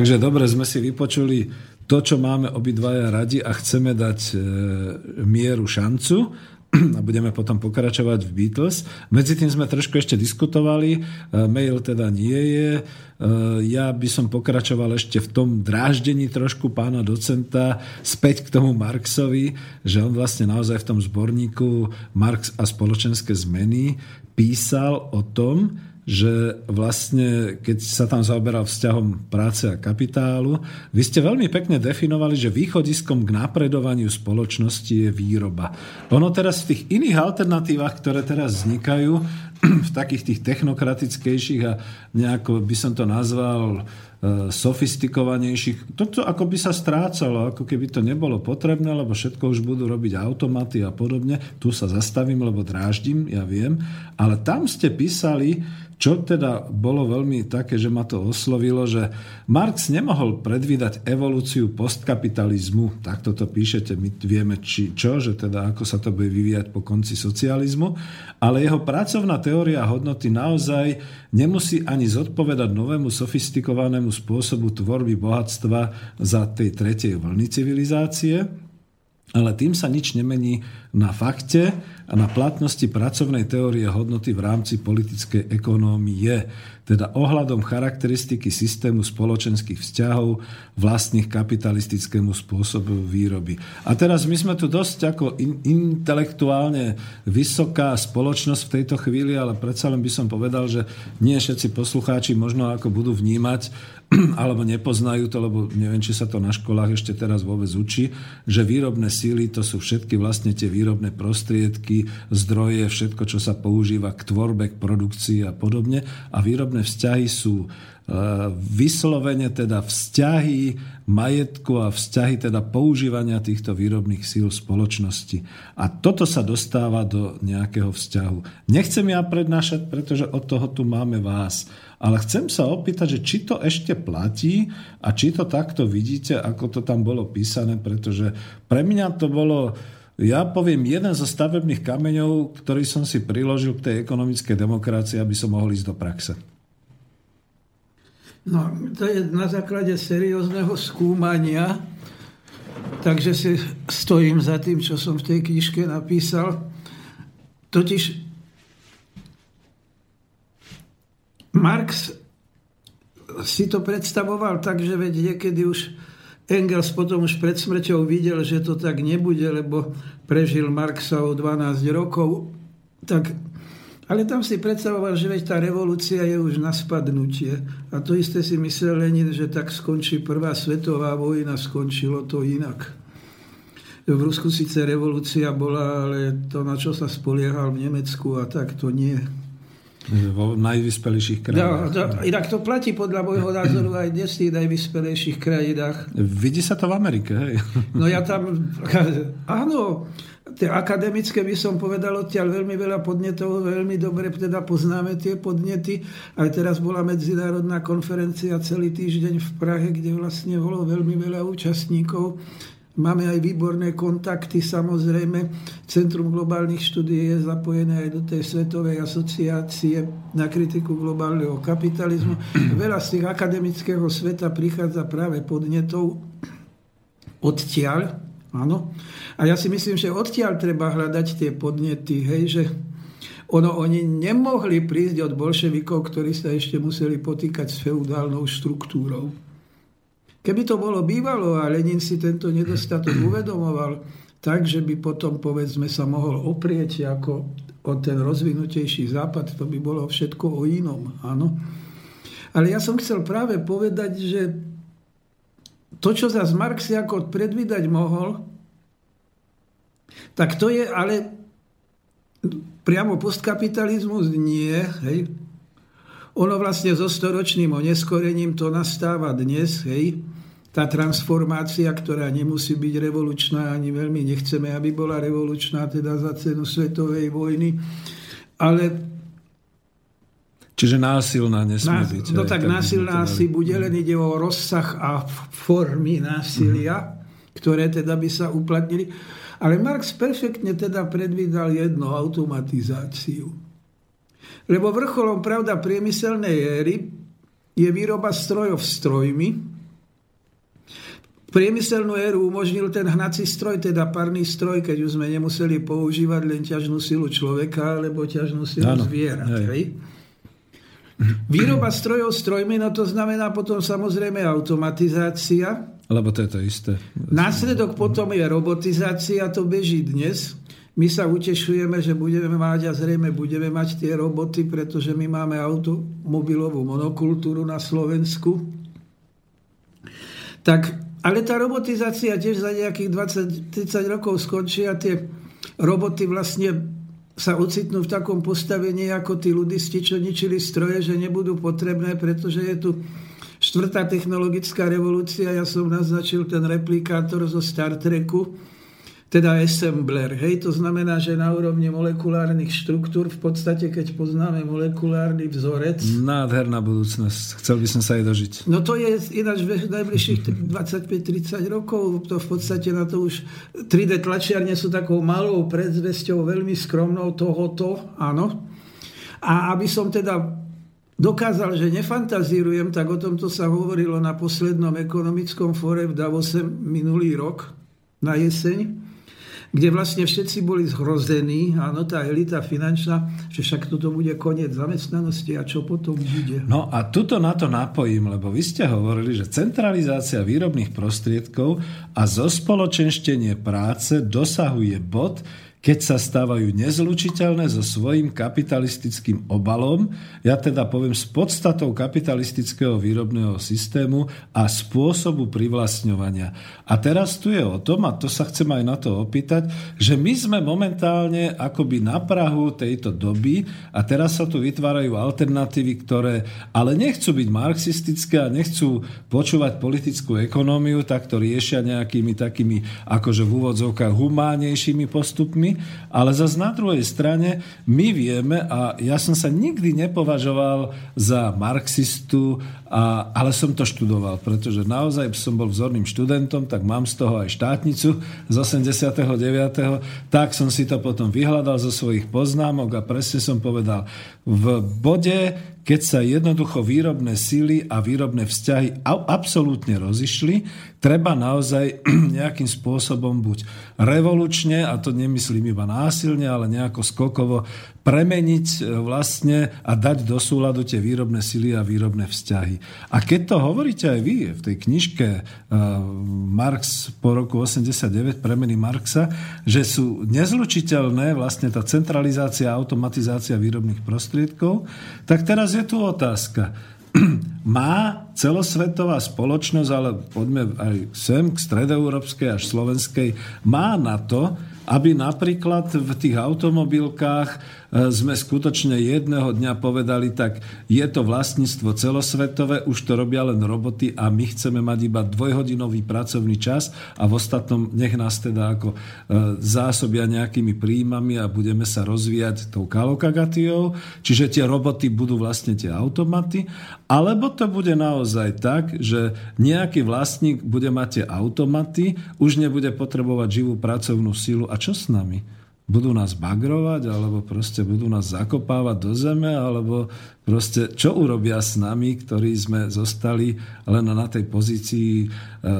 Takže dobre, sme si vypočuli to, čo máme obidvaja radi a chceme dať e, mieru šancu a budeme potom pokračovať v Beatles. Medzi tým sme trošku ešte diskutovali, e, mail teda nie je. E, ja by som pokračoval ešte v tom dráždení trošku pána docenta späť k tomu Marxovi, že on vlastne naozaj v tom zborníku Marx a spoločenské zmeny písal o tom, že vlastne, keď sa tam zaoberal vzťahom práce a kapitálu, vy ste veľmi pekne definovali, že východiskom k napredovaniu spoločnosti je výroba. Ono teraz v tých iných alternatívach, ktoré teraz vznikajú, v takých tých technokratickejších a nejako by som to nazval e, sofistikovanejších. Toto ako by sa strácalo, ako keby to nebolo potrebné, lebo všetko už budú robiť automaty a podobne. Tu sa zastavím, lebo dráždim, ja viem. Ale tam ste písali, čo teda bolo veľmi také, že ma to oslovilo, že Marx nemohol predvídať evolúciu postkapitalizmu, takto to píšete, my vieme či čo, že teda ako sa to bude vyvíjať po konci socializmu, ale jeho pracovná teória hodnoty naozaj nemusí ani zodpovedať novému sofistikovanému spôsobu tvorby bohatstva za tej tretej vlny civilizácie, ale tým sa nič nemení na fakte a na platnosti pracovnej teórie hodnoty v rámci politickej ekonómie, teda ohľadom charakteristiky systému spoločenských vzťahov vlastných kapitalistickému spôsobu výroby. A teraz my sme tu dosť ako in, intelektuálne vysoká spoločnosť v tejto chvíli, ale predsa len by som povedal, že nie všetci poslucháči možno ako budú vnímať alebo nepoznajú to, lebo neviem, či sa to na školách ešte teraz vôbec učí, že výrobné síly to sú všetky vlastne tie výrobné prostriedky, zdroje, všetko, čo sa používa k tvorbe, k produkcii a podobne. A výrobné vzťahy sú e, vyslovene teda vzťahy majetku a vzťahy teda používania týchto výrobných síl spoločnosti. A toto sa dostáva do nejakého vzťahu. Nechcem ja prednášať, pretože od toho tu máme vás. Ale chcem sa opýtať, že či to ešte platí a či to takto vidíte, ako to tam bolo písané, pretože pre mňa to bolo, ja poviem, jeden zo stavebných kameňov, ktorý som si priložil k tej ekonomickej demokracii, aby som mohol ísť do praxe. No, to je na základe seriózneho skúmania, takže si stojím za tým, čo som v tej knižke napísal. Totiž Marx si to predstavoval tak, že veď niekedy už Engels potom už pred smrťou videl, že to tak nebude, lebo prežil Marxa o 12 rokov. Tak, ale tam si predstavoval, že veď tá revolúcia je už na spadnutie. A to isté si myslel Lenin, že tak skončí prvá svetová vojna, skončilo to inak. V Rusku síce revolúcia bola, ale to, na čo sa spoliehal v Nemecku a tak, to nie. Vo najvyspelejších krajinách. No, to, inak to platí podľa môjho názoru aj dnes v najvyspelejších krajinách. Vidí sa to v Amerike, hej? No ja tam, áno, tie akademické by som povedal odtiaľ veľmi veľa podnetov, veľmi dobre teda poznáme tie podnety. Aj teraz bola medzinárodná konferencia celý týždeň v Prahe, kde vlastne bolo veľmi veľa účastníkov Máme aj výborné kontakty, samozrejme. Centrum globálnych štúdí je zapojené aj do tej Svetovej asociácie na kritiku globálneho kapitalizmu. Veľa z tých akademického sveta prichádza práve podnetov odtiaľ. Áno. A ja si myslím, že odtiaľ treba hľadať tie podnety, hej, že ono, oni nemohli prísť od bolševikov, ktorí sa ešte museli potýkať s feudálnou štruktúrou. Keby to bolo bývalo a Lenin si tento nedostatok uvedomoval, tak, že by potom, povedzme, sa mohol oprieť ako o ten rozvinutejší západ, to by bolo všetko o inom, áno. Ale ja som chcel práve povedať, že to, čo za Marx ako predvídať mohol, tak to je ale priamo postkapitalizmus nie, hej, ono vlastne so storočným oneskorením to nastáva dnes, hej, tá transformácia, ktorá nemusí byť revolučná, ani veľmi nechceme, aby bola revolučná, teda za cenu svetovej vojny, ale Čiže násilná nesmie byť. No tak násilná asi bude, len ide o rozsah a formy násilia, mm. ktoré teda by sa uplatnili. Ale Marx perfektne teda predvídal jedno, automatizáciu. Lebo vrcholom, pravda, priemyselnej éry je výroba strojov strojmi, priemyselnú éru umožnil ten hnací stroj, teda parný stroj, keď už sme nemuseli používať len ťažnú silu človeka, alebo ťažnú silu ano, zvierat. Hej. Hej. Výroba strojov strojmi, no to znamená potom samozrejme automatizácia. Lebo to je to isté. Následok potom je robotizácia, to beží dnes. My sa utešujeme, že budeme mať a zrejme budeme mať tie roboty, pretože my máme automobilovú monokultúru na Slovensku. Tak, ale tá robotizácia tiež za nejakých 20-30 rokov skončí a tie roboty vlastne sa ocitnú v takom postavení ako tí ľudisti, čo ničili stroje, že nebudú potrebné, pretože je tu štvrtá technologická revolúcia. Ja som naznačil ten replikátor zo Star Treku, teda assembler. Hej, to znamená, že na úrovni molekulárnych štruktúr v podstate, keď poznáme molekulárny vzorec... Nádherná budúcnosť. Chcel by som sa jej dožiť. No to je ináč v najbližších 25-30 rokov. To v podstate na to už 3D tlačiarne sú takou malou predzvesťou, veľmi skromnou tohoto, áno. A aby som teda dokázal, že nefantazírujem, tak o tomto sa hovorilo na poslednom ekonomickom fóre v Davose minulý rok, na jeseň kde vlastne všetci boli zhrození, áno, tá elita finančná, že však toto bude koniec zamestnanosti a čo potom bude. No a tuto na to napojím, lebo vy ste hovorili, že centralizácia výrobných prostriedkov a zospoločenštenie práce dosahuje bod, keď sa stávajú nezlučiteľné so svojím kapitalistickým obalom, ja teda poviem s podstatou kapitalistického výrobného systému a spôsobu privlastňovania. A teraz tu je o tom, a to sa chcem aj na to opýtať, že my sme momentálne akoby na Prahu tejto doby a teraz sa tu vytvárajú alternatívy, ktoré ale nechcú byť marxistické a nechcú počúvať politickú ekonómiu, tak to riešia nejakými takými akože v úvodzovkách humánnejšími postupmi ale zase na druhej strane my vieme, a ja som sa nikdy nepovažoval za marxistu, a, ale som to študoval, pretože naozaj som bol vzorným študentom, tak mám z toho aj štátnicu z 89. Tak som si to potom vyhľadal zo svojich poznámok a presne som povedal, v bode, keď sa jednoducho výrobné síly a výrobné vzťahy absolútne rozišli, treba naozaj nejakým spôsobom buď revolučne, a to nemyslím iba násilne, ale nejako skokovo premeniť e, vlastne a dať do súladu tie výrobné sily a výrobné vzťahy. A keď to hovoríte aj vy v tej knižke uh, Marx po roku 89, premeny Marxa, že sú nezlučiteľné vlastne tá centralizácia a automatizácia výrobných prostriedkov, tak teraz je tu otázka. Má celosvetová spoločnosť, ale poďme aj sem k stredoeurópskej až slovenskej, má na to, aby napríklad v tých automobilkách E, sme skutočne jedného dňa povedali, tak je to vlastníctvo celosvetové, už to robia len roboty a my chceme mať iba dvojhodinový pracovný čas a v ostatnom nech nás teda ako e, zásobia nejakými príjmami a budeme sa rozvíjať tou kalokagatiou, čiže tie roboty budú vlastne tie automaty, alebo to bude naozaj tak, že nejaký vlastník bude mať tie automaty, už nebude potrebovať živú pracovnú silu a čo s nami? budú nás bagrovať, alebo proste budú nás zakopávať do zeme, alebo Proste, čo urobia s nami, ktorí sme zostali len na tej pozícii, e,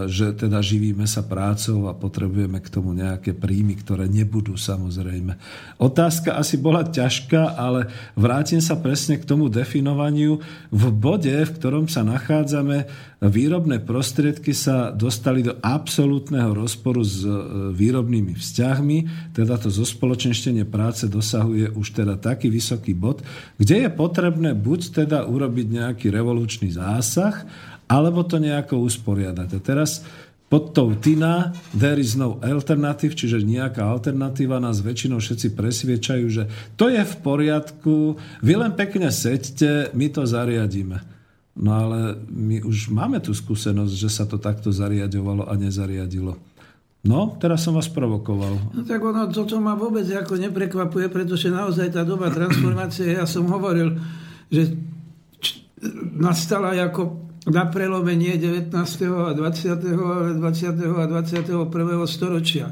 že teda živíme sa prácou a potrebujeme k tomu nejaké príjmy, ktoré nebudú samozrejme. Otázka asi bola ťažká, ale vrátim sa presne k tomu definovaniu. V bode, v ktorom sa nachádzame, výrobné prostriedky sa dostali do absolútneho rozporu s e, výrobnými vzťahmi, teda to zospoločenštenie práce dosahuje už teda taký vysoký bod, kde je potrebné buď teda urobiť nejaký revolučný zásah, alebo to nejako usporiadať. A teraz pod tou TINA there is no alternative, čiže nejaká alternatíva nás väčšinou všetci presviečajú, že to je v poriadku, vy len pekne seďte, my to zariadíme. No ale my už máme tú skúsenosť, že sa to takto zariadovalo a nezariadilo. No, teraz som vás provokoval. No tak ono, toto ma vôbec ako neprekvapuje, pretože naozaj tá doba transformácie, ja som hovoril, že nastala ako na prelomenie 19. a 20. a 20. a 21. storočia.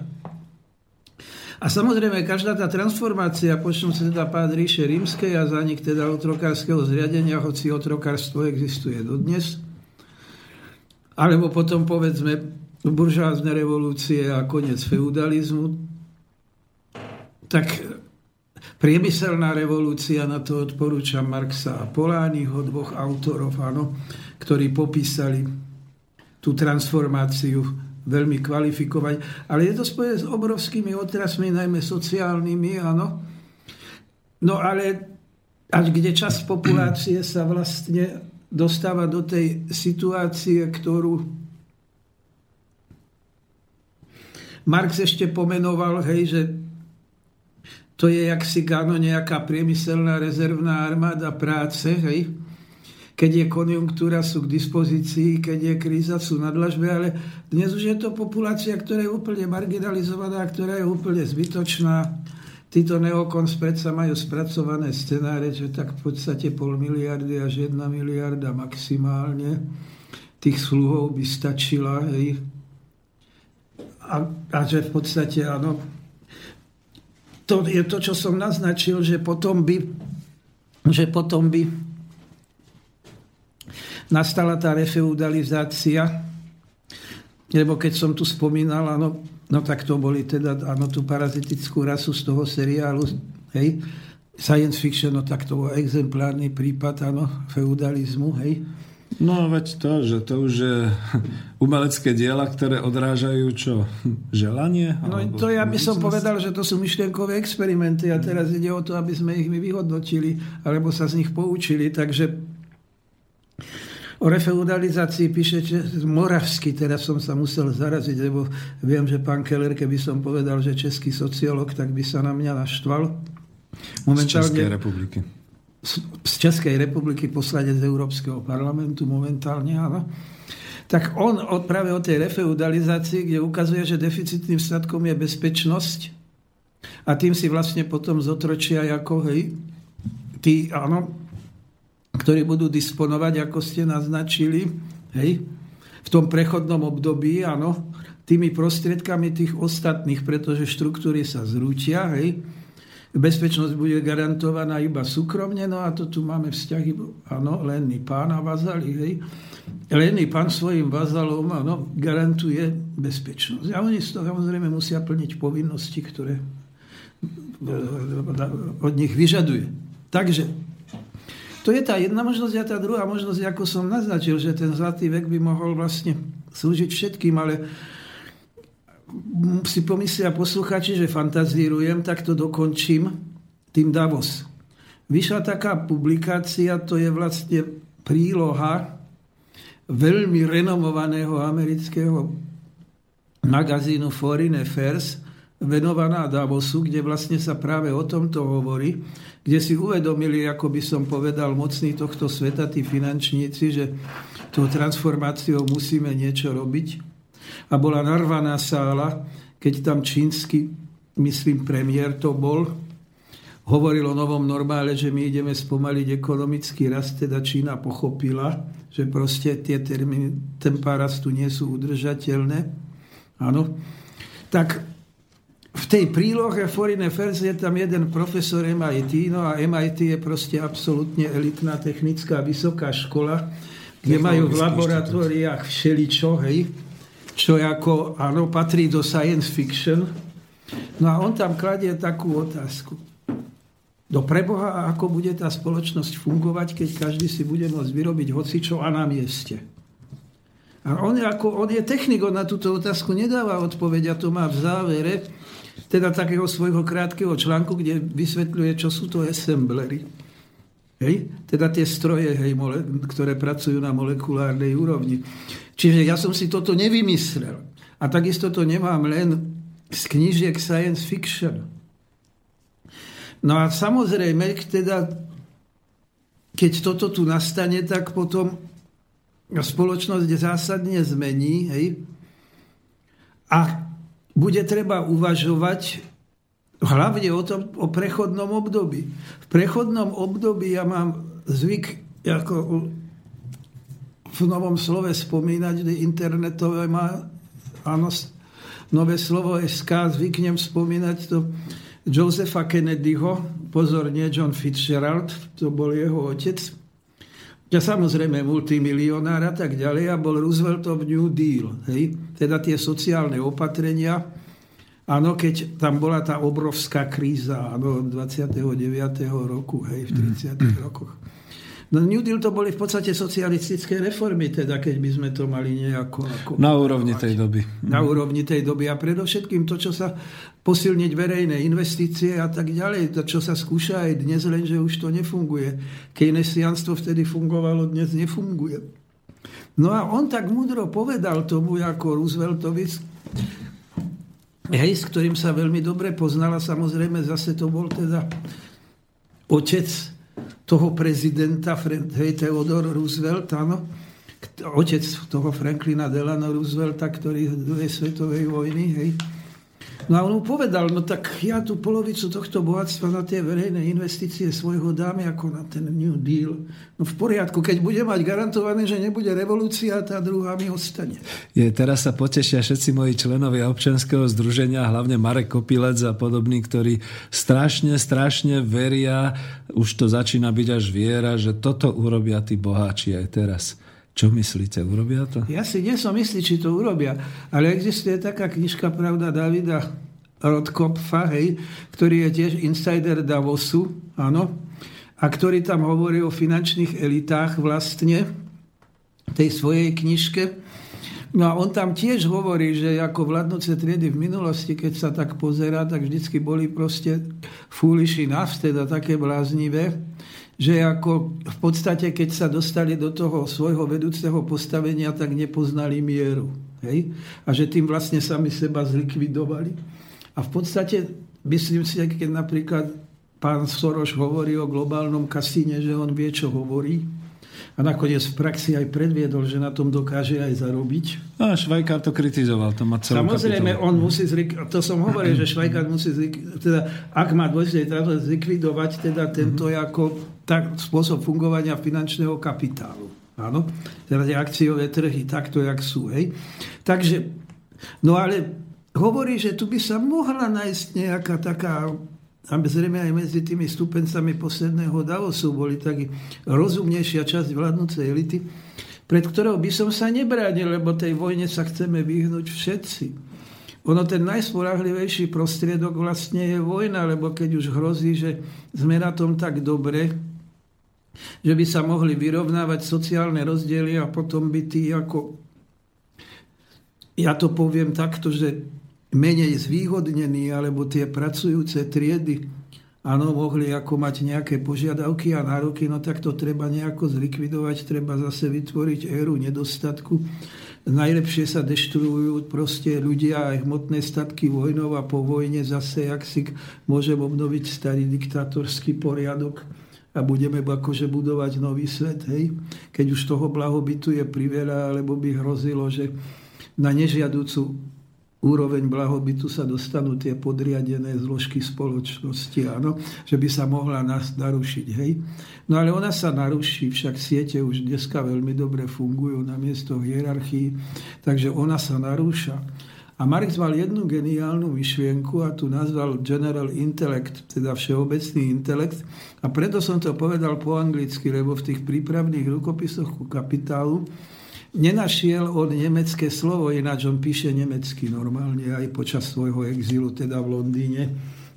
A samozrejme, každá tá transformácia, počnom sa teda pád ríše rímskej a zanik teda otrokárskeho zriadenia, hoci otrokárstvo existuje dodnes, alebo potom povedzme buržázne revolúcie a koniec feudalizmu, tak priemyselná revolúcia, na to odporúčam Marxa a Polányho, dvoch autorov, áno, ktorí popísali tú transformáciu veľmi kvalifikovať. Ale je to spojené s obrovskými otrasmi, najmä sociálnymi, áno. No ale až kde časť populácie sa vlastne dostáva do tej situácie, ktorú Marx ešte pomenoval, hej, že to je jaksi káno nejaká priemyselná rezervná armáda práce, hej, keď je konjunktúra, sú k dispozícii, keď je kríza, sú na dlažbe, ale dnes už je to populácia, ktorá je úplne marginalizovaná, ktorá je úplne zbytočná. Títo neokons predsa majú spracované scenáre, že tak v podstate pol miliardy až jedna miliarda maximálne tých sluhov by stačila. Hej. A, a že v podstate, áno, to je to, čo som naznačil, že potom by, že potom by nastala tá refeudalizácia, lebo keď som tu spomínal, áno, no tak to boli teda, áno, tú parazitickú rasu z toho seriálu, hej, science fiction, no tak to bol exemplárny prípad, áno, feudalizmu, hej. No veď to, že to už je umelecké diela, ktoré odrážajú čo? Želanie? No to ja by som povedal, že to sú myšlienkové experimenty a teraz ide o to, aby sme ich my vyhodnotili alebo sa z nich poučili. Takže O refeudalizácii píšete moravsky, teraz som sa musel zaraziť, lebo viem, že pán Keller, keby som povedal, že český sociolog, tak by sa na mňa naštval. Momentálne, z Českej republiky. Z, Českej republiky poslanec Európskeho parlamentu momentálne, áno. Tak on práve o tej refeudalizácii, kde ukazuje, že deficitným statkom je bezpečnosť a tým si vlastne potom zotročia ako, hej, tí, áno, ktorí budú disponovať, ako ste naznačili, hej, v tom prechodnom období, áno, tými prostriedkami tých ostatných, pretože štruktúry sa zrútia, hej, bezpečnosť bude garantovaná iba súkromne, no a to tu máme vzťahy, áno, lenný pán a vazali, hej. Lenný pán svojim vazalom, áno, garantuje bezpečnosť. A oni z toho samozrejme musia plniť povinnosti, ktoré od nich vyžaduje. Takže to je tá jedna možnosť a tá druhá možnosť, ako som naznačil, že ten zlatý vek by mohol vlastne slúžiť všetkým, ale si pomyslia posluchači, že fantazírujem, tak to dokončím tým Davos. Vyšla taká publikácia, to je vlastne príloha veľmi renomovaného amerického magazínu Foreign Affairs, venovaná Davosu, kde vlastne sa práve o tomto hovorí, kde si uvedomili, ako by som povedal, mocní tohto sveta, tí finančníci, že tou transformáciou musíme niečo robiť. A bola narvaná sála, keď tam čínsky, myslím, premiér to bol, hovoril o novom normále, že my ideme spomaliť ekonomický rast, teda Čína pochopila, že proste tie termíny tempa rastu nie sú udržateľné. Áno. Tak v tej prílohe Foreign Affairs je tam jeden profesor MIT, no a MIT je proste absolútne elitná technická vysoká škola, kde majú v laboratóriách všeličo, hej, čo ako, áno, patrí do science fiction. No a on tam kladie takú otázku. Do preboha, ako bude tá spoločnosť fungovať, keď každý si bude môcť vyrobiť hocičo a na mieste. A on, ako, on je technik, on na túto otázku nedáva odpoveď a to má v závere, teda takého svojho krátkeho článku, kde vysvetľuje, čo sú to assemblery. Hej? Teda tie stroje, hej, mole, ktoré pracujú na molekulárnej úrovni. Čiže ja som si toto nevymyslel. A takisto to nemám len z knižiek science fiction. No a samozrejme, teda, keď toto tu nastane, tak potom spoločnosť zásadne zmení. Hej? A bude treba uvažovať hlavne o, tom, o prechodnom období. V prechodnom období ja mám zvyk ako v novom slove spomínať, že internetové má áno, nové slovo SK, zvyknem spomínať to Josefa Kennedyho, pozor, nie John Fitzgerald, to bol jeho otec, ja samozrejme multimilionár a tak ďalej a bol Rooseveltov New Deal. Hej? Teda tie sociálne opatrenia. Áno, keď tam bola tá obrovská kríza áno, 29. roku, hej, v 30. Mm. rokoch. No New Deal to boli v podstate socialistické reformy, teda keď by sme to mali nejako... Ako na úrovni tej doby. Na úrovni tej doby. A predovšetkým to, čo sa posilniť verejné investície a tak ďalej, to, čo sa skúša aj dnes, lenže už to nefunguje. Keynesianstvo vtedy fungovalo, dnes nefunguje. No a on tak múdro povedal tomu ako Rooseveltovi, hej, s ktorým sa veľmi dobre poznala, samozrejme zase to bol teda otec toho prezidenta, hej, Theodore Roosevelt, áno, otec toho Franklina Delano Roosevelta, ktorý z druhej svetovej vojny, hej, No a on mu povedal, no tak ja tú polovicu tohto bohatstva na tie verejné investície svojho dáme ako na ten New Deal. No v poriadku, keď bude mať garantované, že nebude revolúcia, tá druhá mi ostane. Je, teraz sa potešia všetci moji členovia občanského združenia, hlavne Marek Kopilec a podobní, ktorí strašne, strašne veria, už to začína byť až viera, že toto urobia tí boháči aj teraz. Čo myslíte, urobia to? Ja si nie som istý, či to urobia, ale existuje taká knižka Pravda Davida Rodkopfa, hej, ktorý je tiež insider Davosu, áno, a ktorý tam hovorí o finančných elitách vlastne, tej svojej knižke. No a on tam tiež hovorí, že ako vládnoce triedy v minulosti, keď sa tak pozerá, tak vždycky boli proste foolish enough, teda také bláznivé že ako v podstate, keď sa dostali do toho svojho vedúceho postavenia, tak nepoznali mieru. Hej? A že tým vlastne sami seba zlikvidovali. A v podstate, myslím si, keď napríklad pán Soroš hovorí o globálnom kasíne, že on vie, čo hovorí, a nakoniec v praxi aj predviedol, že na tom dokáže aj zarobiť. A Švajkár to kritizoval, to má celú Samozrejme, kapitolu. on musí zlik- to som hovoril, že Švajkár musí zlik- teda, ak má dôjsť zlikvidovať teda tento mm-hmm. ako tak, spôsob fungovania finančného kapitálu. Áno, teda tie akciové trhy, takto, jak sú. Hej. Takže, no ale hovorí, že tu by sa mohla nájsť nejaká taká a zrejme aj medzi tými stupencami posledného Davosu boli taký rozumnejšia časť vládnúcej elity, pred ktorou by som sa nebránil, lebo tej vojne sa chceme vyhnúť všetci. Ono ten najspolahlivejší prostriedok vlastne je vojna, lebo keď už hrozí, že sme na tom tak dobre, že by sa mohli vyrovnávať sociálne rozdiely a potom by tí ako... Ja to poviem takto, že menej zvýhodnení alebo tie pracujúce triedy áno, mohli ako mať nejaké požiadavky a nároky, no tak to treba nejako zlikvidovať, treba zase vytvoriť éru nedostatku. Najlepšie sa deštruujú proste ľudia aj hmotné statky vojnov a po vojne zase, ak si môžem obnoviť starý diktátorský poriadok a budeme akože budovať nový svet, hej? Keď už toho blahobytu je priveľa, alebo by hrozilo, že na nežiaducu úroveň blahobytu sa dostanú tie podriadené zložky spoločnosti, áno, že by sa mohla nás narušiť. Hej? No ale ona sa naruší, však siete už dneska veľmi dobre fungujú na miesto hierarchii, takže ona sa narúša. A Marx mal jednu geniálnu myšlienku a tu nazval General Intellect, teda všeobecný intelekt. A preto som to povedal po anglicky, lebo v tých prípravných rukopisoch ku kapitálu nenašiel on nemecké slovo, ináč on píše nemecky normálne aj počas svojho exílu, teda v Londýne.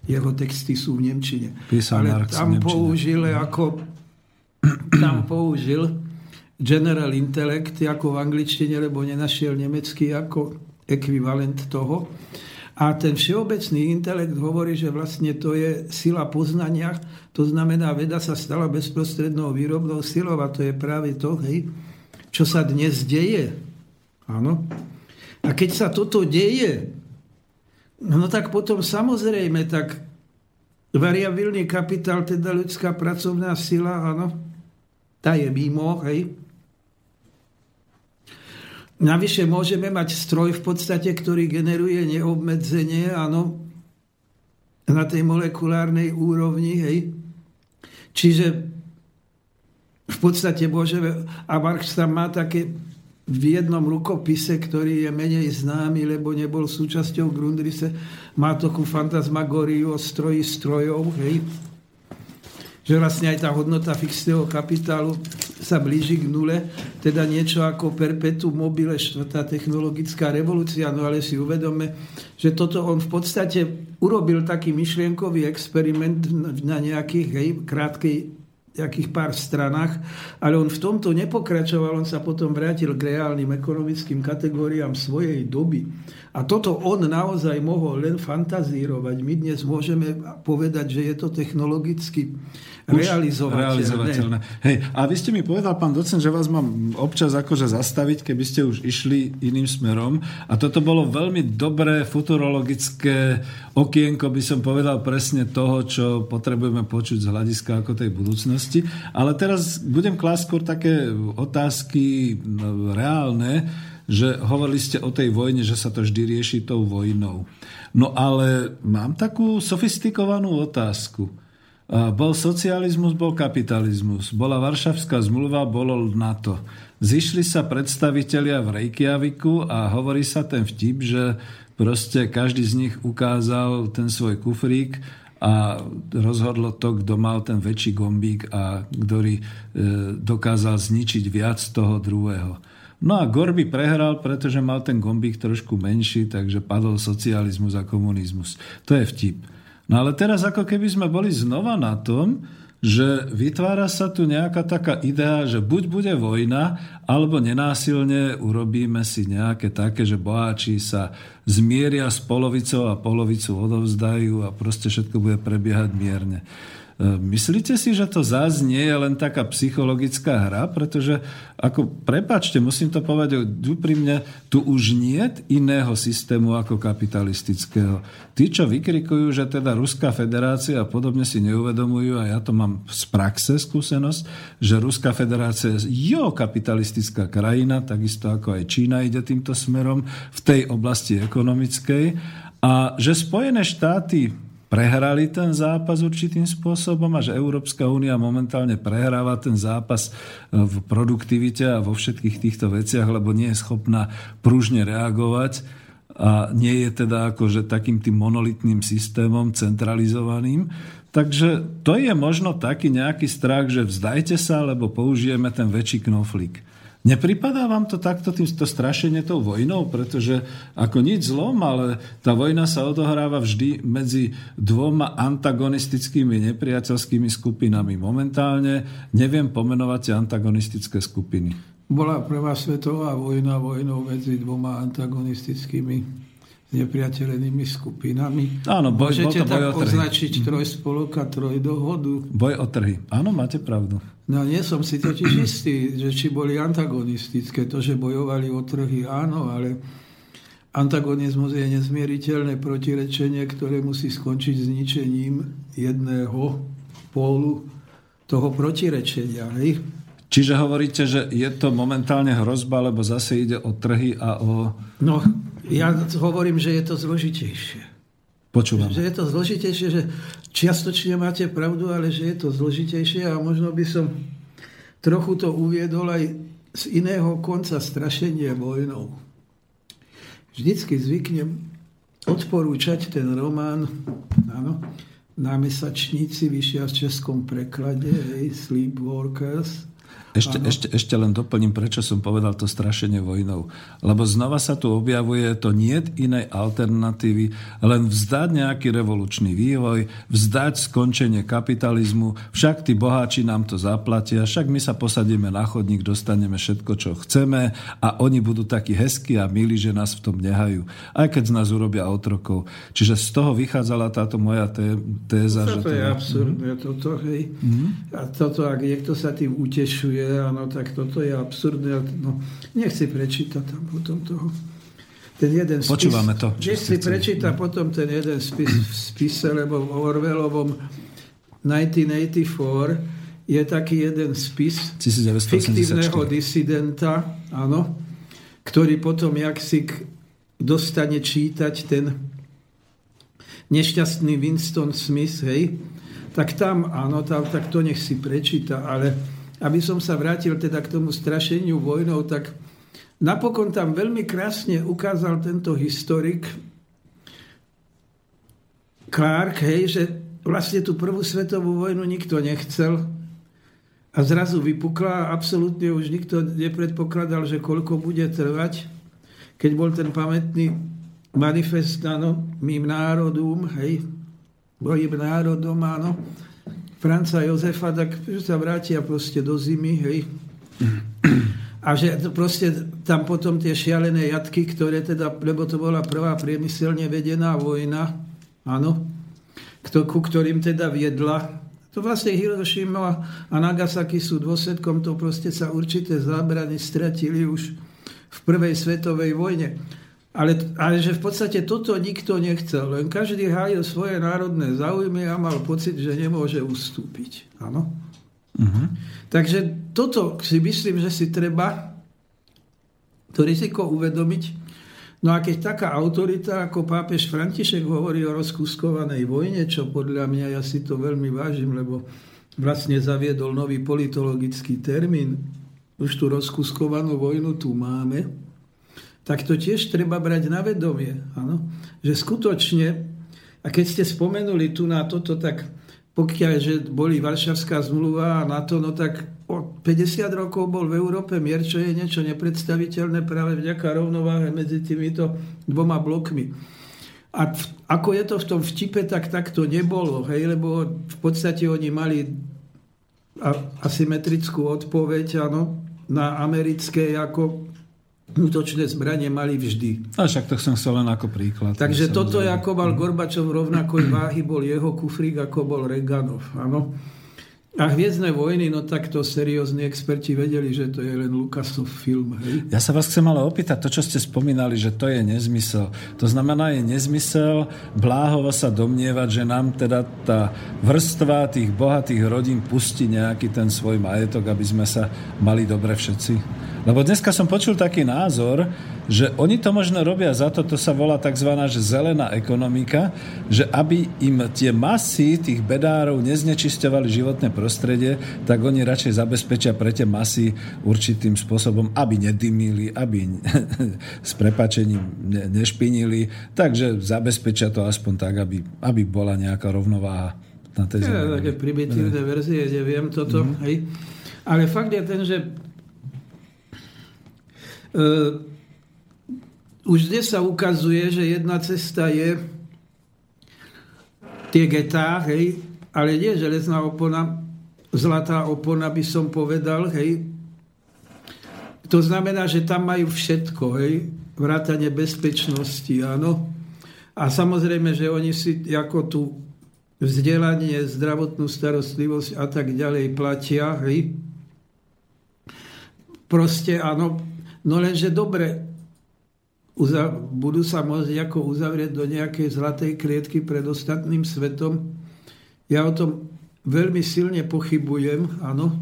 Jeho texty sú v Nemčine. Písal Ale Marx tam použil ako tam použil General Intellect ako v angličtine, lebo nenašiel nemecký ako ekvivalent toho. A ten všeobecný intelekt hovorí, že vlastne to je sila poznania, to znamená, veda sa stala bezprostrednou výrobnou silou a to je práve to, hej, čo sa dnes deje. Áno. A keď sa toto deje, no tak potom samozrejme, tak variabilný kapitál, teda ľudská pracovná sila, áno, tá je mimo, hej. Navyše môžeme mať stroj v podstate, ktorý generuje neobmedzenie, áno, na tej molekulárnej úrovni, hej. Čiže v podstate môžeme, a Marx tam má také v jednom rukopise, ktorý je menej známy, lebo nebol súčasťou Grundrise, má takú fantasmagóriu o stroji strojov, hej, že vlastne aj tá hodnota fixného kapitálu sa blíži k nule, teda niečo ako perpetuum mobile, štvrtá technologická revolúcia, no ale si uvedome, že toto on v podstate urobil taký myšlienkový experiment na nejakých hej, krátkej nejakých pár stranách, ale on v tomto nepokračoval, on sa potom vrátil k reálnym ekonomickým kategóriám svojej doby. A toto on naozaj mohol len fantazírovať. My dnes môžeme povedať, že je to technologicky realizovateľné. realizovateľné. Hej, a vy ste mi povedal, pán docent, že vás mám občas akože zastaviť, keby ste už išli iným smerom. A toto bolo veľmi dobré futurologické okienko, by som povedal presne toho, čo potrebujeme počuť z hľadiska ako tej budúcnosti. Ale teraz budem klásť skôr také otázky no, reálne, že hovorili ste o tej vojne, že sa to vždy rieši tou vojnou. No ale mám takú sofistikovanú otázku. Bol socializmus, bol kapitalizmus. Bola Varšavská zmluva, bolo NATO. Zišli sa predstavitelia v Reykjaviku a hovorí sa ten vtip, že proste každý z nich ukázal ten svoj kufrík a rozhodlo to, kto mal ten väčší gombík a ktorý e, dokázal zničiť viac toho druhého. No a Gorby prehral, pretože mal ten gombík trošku menší, takže padol socializmus a komunizmus. To je vtip. No ale teraz ako keby sme boli znova na tom, že vytvára sa tu nejaká taká idea, že buď bude vojna, alebo nenásilne urobíme si nejaké také, že boháči sa zmieria s polovicou a polovicu odovzdajú a proste všetko bude prebiehať mierne. Myslíte si, že to zás nie je len taká psychologická hra? Pretože, ako, prepačte, musím to povedať úprimne, tu už nie iného systému ako kapitalistického. Tí, čo vykrikujú, že teda Ruská federácia a podobne si neuvedomujú, a ja to mám z praxe skúsenosť, že Ruská federácia je jo kapitalistická krajina, takisto ako aj Čína ide týmto smerom v tej oblasti ekonomickej, a že Spojené štáty prehrali ten zápas určitým spôsobom a že Európska únia momentálne prehráva ten zápas e, v produktivite a vo všetkých týchto veciach, lebo nie je schopná pružne reagovať a nie je teda akože takým tým monolitným systémom centralizovaným. Takže to je možno taký nejaký strach, že vzdajte sa, lebo použijeme ten väčší knoflík. Nepripadá vám to takto týmto strašenie tou vojnou? Pretože ako nič zlom, ale tá vojna sa odohráva vždy medzi dvoma antagonistickými nepriateľskými skupinami. Momentálne neviem pomenovať tie antagonistické skupiny. Bola prvá svetová vojna vojnou medzi dvoma antagonistickými nepriateľenými skupinami. Áno, boj, Môžete bol to tak boj trhy. označiť trojspolok a trojdohodu. Boj o trhy. Áno, máte pravdu. No nie som si totiž istý, že či boli antagonistické. To, že bojovali o trhy, áno, ale antagonizmus je nezmieriteľné protirečenie, ktoré musí skončiť zničením jedného pólu toho protirečenia. Hej? Čiže hovoríte, že je to momentálne hrozba, lebo zase ide o trhy a o... No, ja hovorím, že je to zložitejšie. Počúvam. Že je to zložitejšie, že čiastočne máte pravdu, ale že je to zložitejšie a možno by som trochu to uviedol aj z iného konca strašenie vojnou. Vždycky zvyknem odporúčať ten román áno, na mesačníci vyšia v českom preklade hey, Sleepwalkers ešte, ešte, ešte len doplním, prečo som povedal to strašenie vojnou. Lebo znova sa tu objavuje to nie inej alternatívy, len vzdať nejaký revolučný vývoj, vzdať skončenie kapitalizmu, však tí boháči nám to zaplatia, však my sa posadíme na chodník, dostaneme všetko, čo chceme a oni budú takí hezkí a milí, že nás v tom nehajú. Aj keď z nás urobia otrokov. Čiže z toho vychádzala táto moja té, téza. Toto že to je absurdné, toto, hej. Mm-hmm. A toto, ak niekto sa tým utešuje, je, áno, tak toto je absurdné. No, nechci prečítať tam potom toho. Ten jeden spis, Počúvame to. Nech si prečíta potom ten jeden spis v spise, lebo v Orwellovom 1984 je taký jeden spis 1984. fiktívneho disidenta, áno, ktorý potom jak si dostane čítať ten nešťastný Winston Smith, hej, tak tam, áno, tam, tak to nech si prečíta, ale aby som sa vrátil teda k tomu strašeniu vojnou, tak napokon tam veľmi krásne ukázal tento historik Clark, hej, že vlastne tú prvú svetovú vojnu nikto nechcel, a zrazu vypukla a absolútne už nikto nepredpokladal, že koľko bude trvať, keď bol ten pamätný manifest, áno, mým národom, hej, mojim národom, áno, Franca Jozefa, tak sa vrátia proste do zimy, hej. A že proste tam potom tie šialené jatky, ktoré teda, lebo to bola prvá priemyselne vedená vojna, áno, ku ktorým teda viedla. To vlastne Hiroshima a Nagasaki sú dôsledkom, to proste sa určité zábrany stratili už v prvej svetovej vojne. Ale, ale že v podstate toto nikto nechcel, len každý hájil svoje národné záujmy a mal pocit, že nemôže ustúpiť. Áno? Uh-huh. Takže toto si myslím, že si treba to riziko uvedomiť. No a keď taká autorita ako pápež František hovorí o rozkuskovanej vojne, čo podľa mňa ja si to veľmi vážim, lebo vlastne zaviedol nový politologický termín, už tú rozkuskovanú vojnu tu máme, tak to tiež treba brať na vedomie. Áno? Že skutočne, a keď ste spomenuli tu na toto, tak pokiaľ, že boli Varšavská zmluva a NATO, no tak o 50 rokov bol v Európe mier, čo je niečo nepredstaviteľné práve vďaka rovnováhe medzi týmito dvoma blokmi. A v, ako je to v tom vtipe, tak tak to nebolo, hej, lebo v podstate oni mali asymetrickú odpoveď, áno, na americké ako útočné zbranie mali vždy. A však to som chcel len ako príklad. Takže toto, je, ako mal Gorbačov rovnakoj váhy, bol jeho kufrík, ako bol Reganov. Áno. A Hviezdne vojny, no tak to seriózni experti vedeli, že to je len Lukasov film. Hej? Ja sa vás chcem ale opýtať, to, čo ste spomínali, že to je nezmysel. To znamená, je nezmysel bláhovo sa domnievať, že nám teda tá vrstva tých bohatých rodín pustí nejaký ten svoj majetok, aby sme sa mali dobre všetci. Lebo dneska som počul taký názor, že oni to možno robia za to, to sa volá tzv. Že zelená ekonomika, že aby im tie masy tých bedárov neznečisťovali životné prostredie, tak oni radšej zabezpečia pre tie masy určitým spôsobom, aby nedymili, aby s prepačením nešpinili, takže zabezpečia to aspoň tak, aby, aby bola nejaká rovnováha na tej ja, také primitívne verzie, neviem toto, mm-hmm. hej. Ale fakt je ten, že už dnes sa ukazuje, že jedna cesta je tie getá, hej, ale nie železná opona, zlatá opona by som povedal, hej. To znamená, že tam majú všetko, hej, vrátanie bezpečnosti, áno. A samozrejme, že oni si ako tu vzdelanie, zdravotnú starostlivosť a tak ďalej platia, hej. Proste, áno, No lenže dobre, budú sa môcť ako uzavrieť do nejakej zlatej klietky pred ostatným svetom. Ja o tom veľmi silne pochybujem, áno.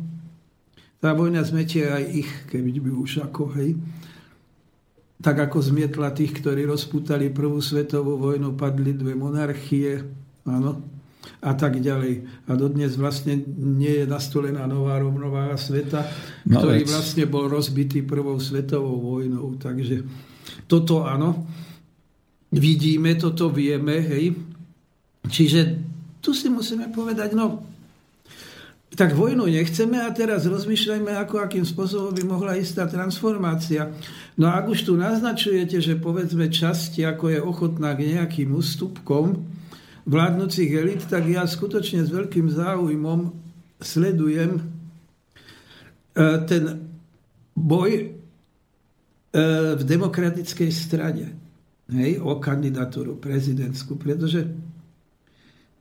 Tá vojna zmetie aj ich, keby by už ako, hej. Tak ako zmietla tých, ktorí rozputali prvú svetovú vojnu, padli dve monarchie, áno a tak ďalej. A dodnes vlastne nie je nastolená nová rovnováha sveta, no, ktorý veď. vlastne bol rozbitý prvou svetovou vojnou. Takže toto áno, vidíme, toto vieme, hej. Čiže tu si musíme povedať, no tak vojnu nechceme a teraz rozmýšľajme, ako akým spôsobom by mohla ísť tá transformácia. No a ak už tu naznačujete, že povedzme časť, ako je ochotná k nejakým ústupkom, vládnúcich elit, tak ja skutočne s veľkým záujmom sledujem e, ten boj e, v demokratickej strane hej, o kandidatúru prezidentskú, pretože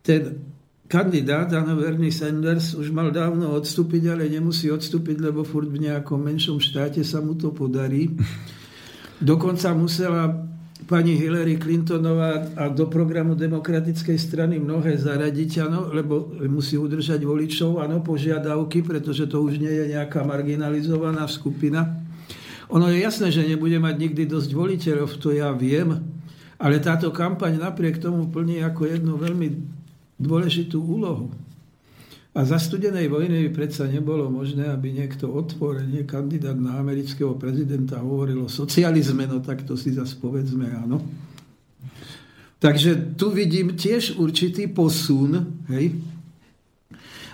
ten kandidát, áno, Bernie Sanders, už mal dávno odstúpiť, ale nemusí odstúpiť, lebo furt v nejakom menšom štáte sa mu to podarí. Dokonca musela pani Hillary Clintonová a do programu demokratickej strany mnohé zaradiť, ano, lebo musí udržať voličov, ano, požiadavky, pretože to už nie je nejaká marginalizovaná skupina. Ono je jasné, že nebude mať nikdy dosť voliteľov, to ja viem, ale táto kampaň napriek tomu plní ako jednu veľmi dôležitú úlohu. A za studenej vojny by predsa nebolo možné, aby niekto otvorene kandidát na amerického prezidenta hovoril o socializme, no tak to si zase povedzme áno. Takže tu vidím tiež určitý posun, hej?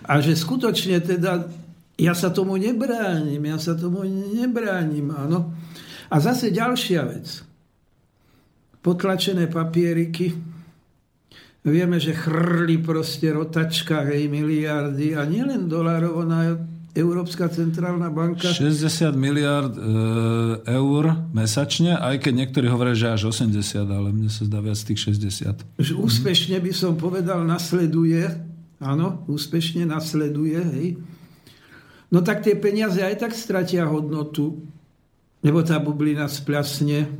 A že skutočne teda Ja sa tomu nebránim, ja sa tomu nebránim, áno. A zase ďalšia vec. Potlačené papieriky. Vieme, že chrli proste rotačka, hej, miliardy a nielen dolárov, ona Európska centrálna banka... 60 miliard e, eur mesačne, aj keď niektorí hovoria, že až 80, ale mne sa zdá viac tých 60. Že úspešne by som povedal, nasleduje, áno, úspešne nasleduje, hej. No tak tie peniaze aj tak stratia hodnotu, lebo tá bublina splasne.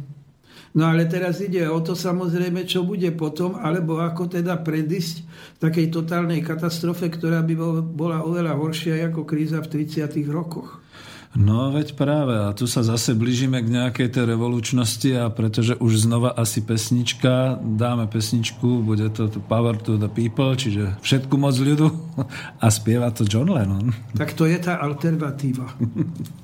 No ale teraz ide o to samozrejme, čo bude potom, alebo ako teda predísť takej totálnej katastrofe, ktorá by bola oveľa horšia ako kríza v 30. rokoch. No veď práve, a tu sa zase blížime k nejakej tej revolučnosti a pretože už znova asi pesnička, dáme pesničku, bude to Power to the People, čiže všetku moc ľudu a spieva to John Lennon. Tak to je tá alternatíva.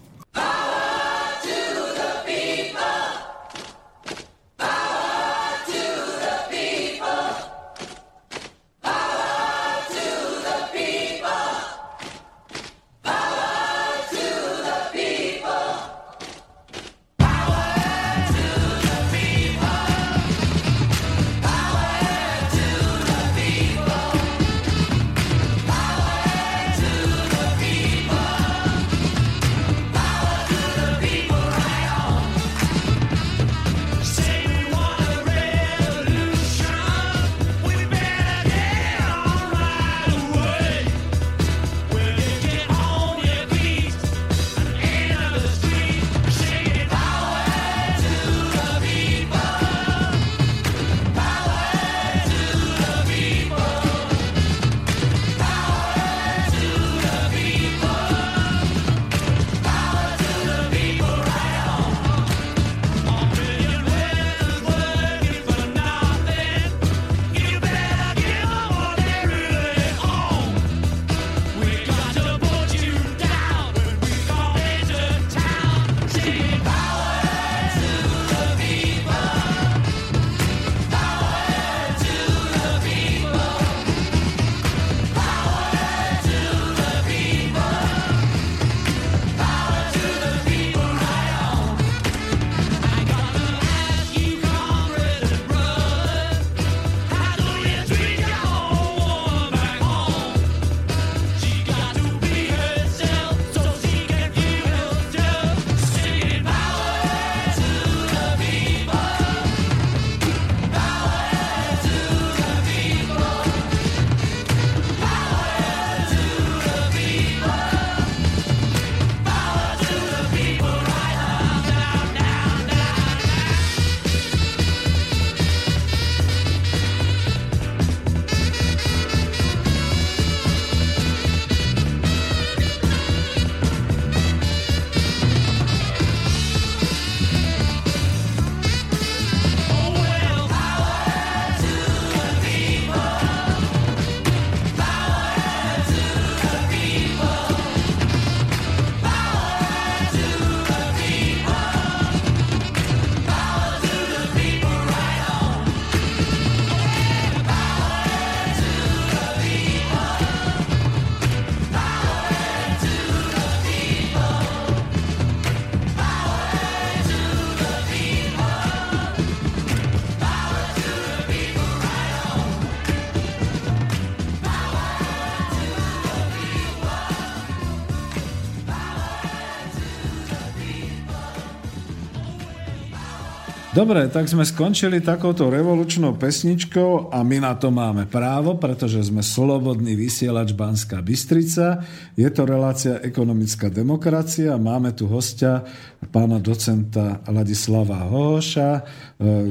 Dobre, tak sme skončili takouto revolučnou pesničkou a my na to máme právo, pretože sme slobodný vysielač Banská Bystrica. Je to relácia ekonomická demokracia. Máme tu hostia pána docenta Ladislava Hohoša, e,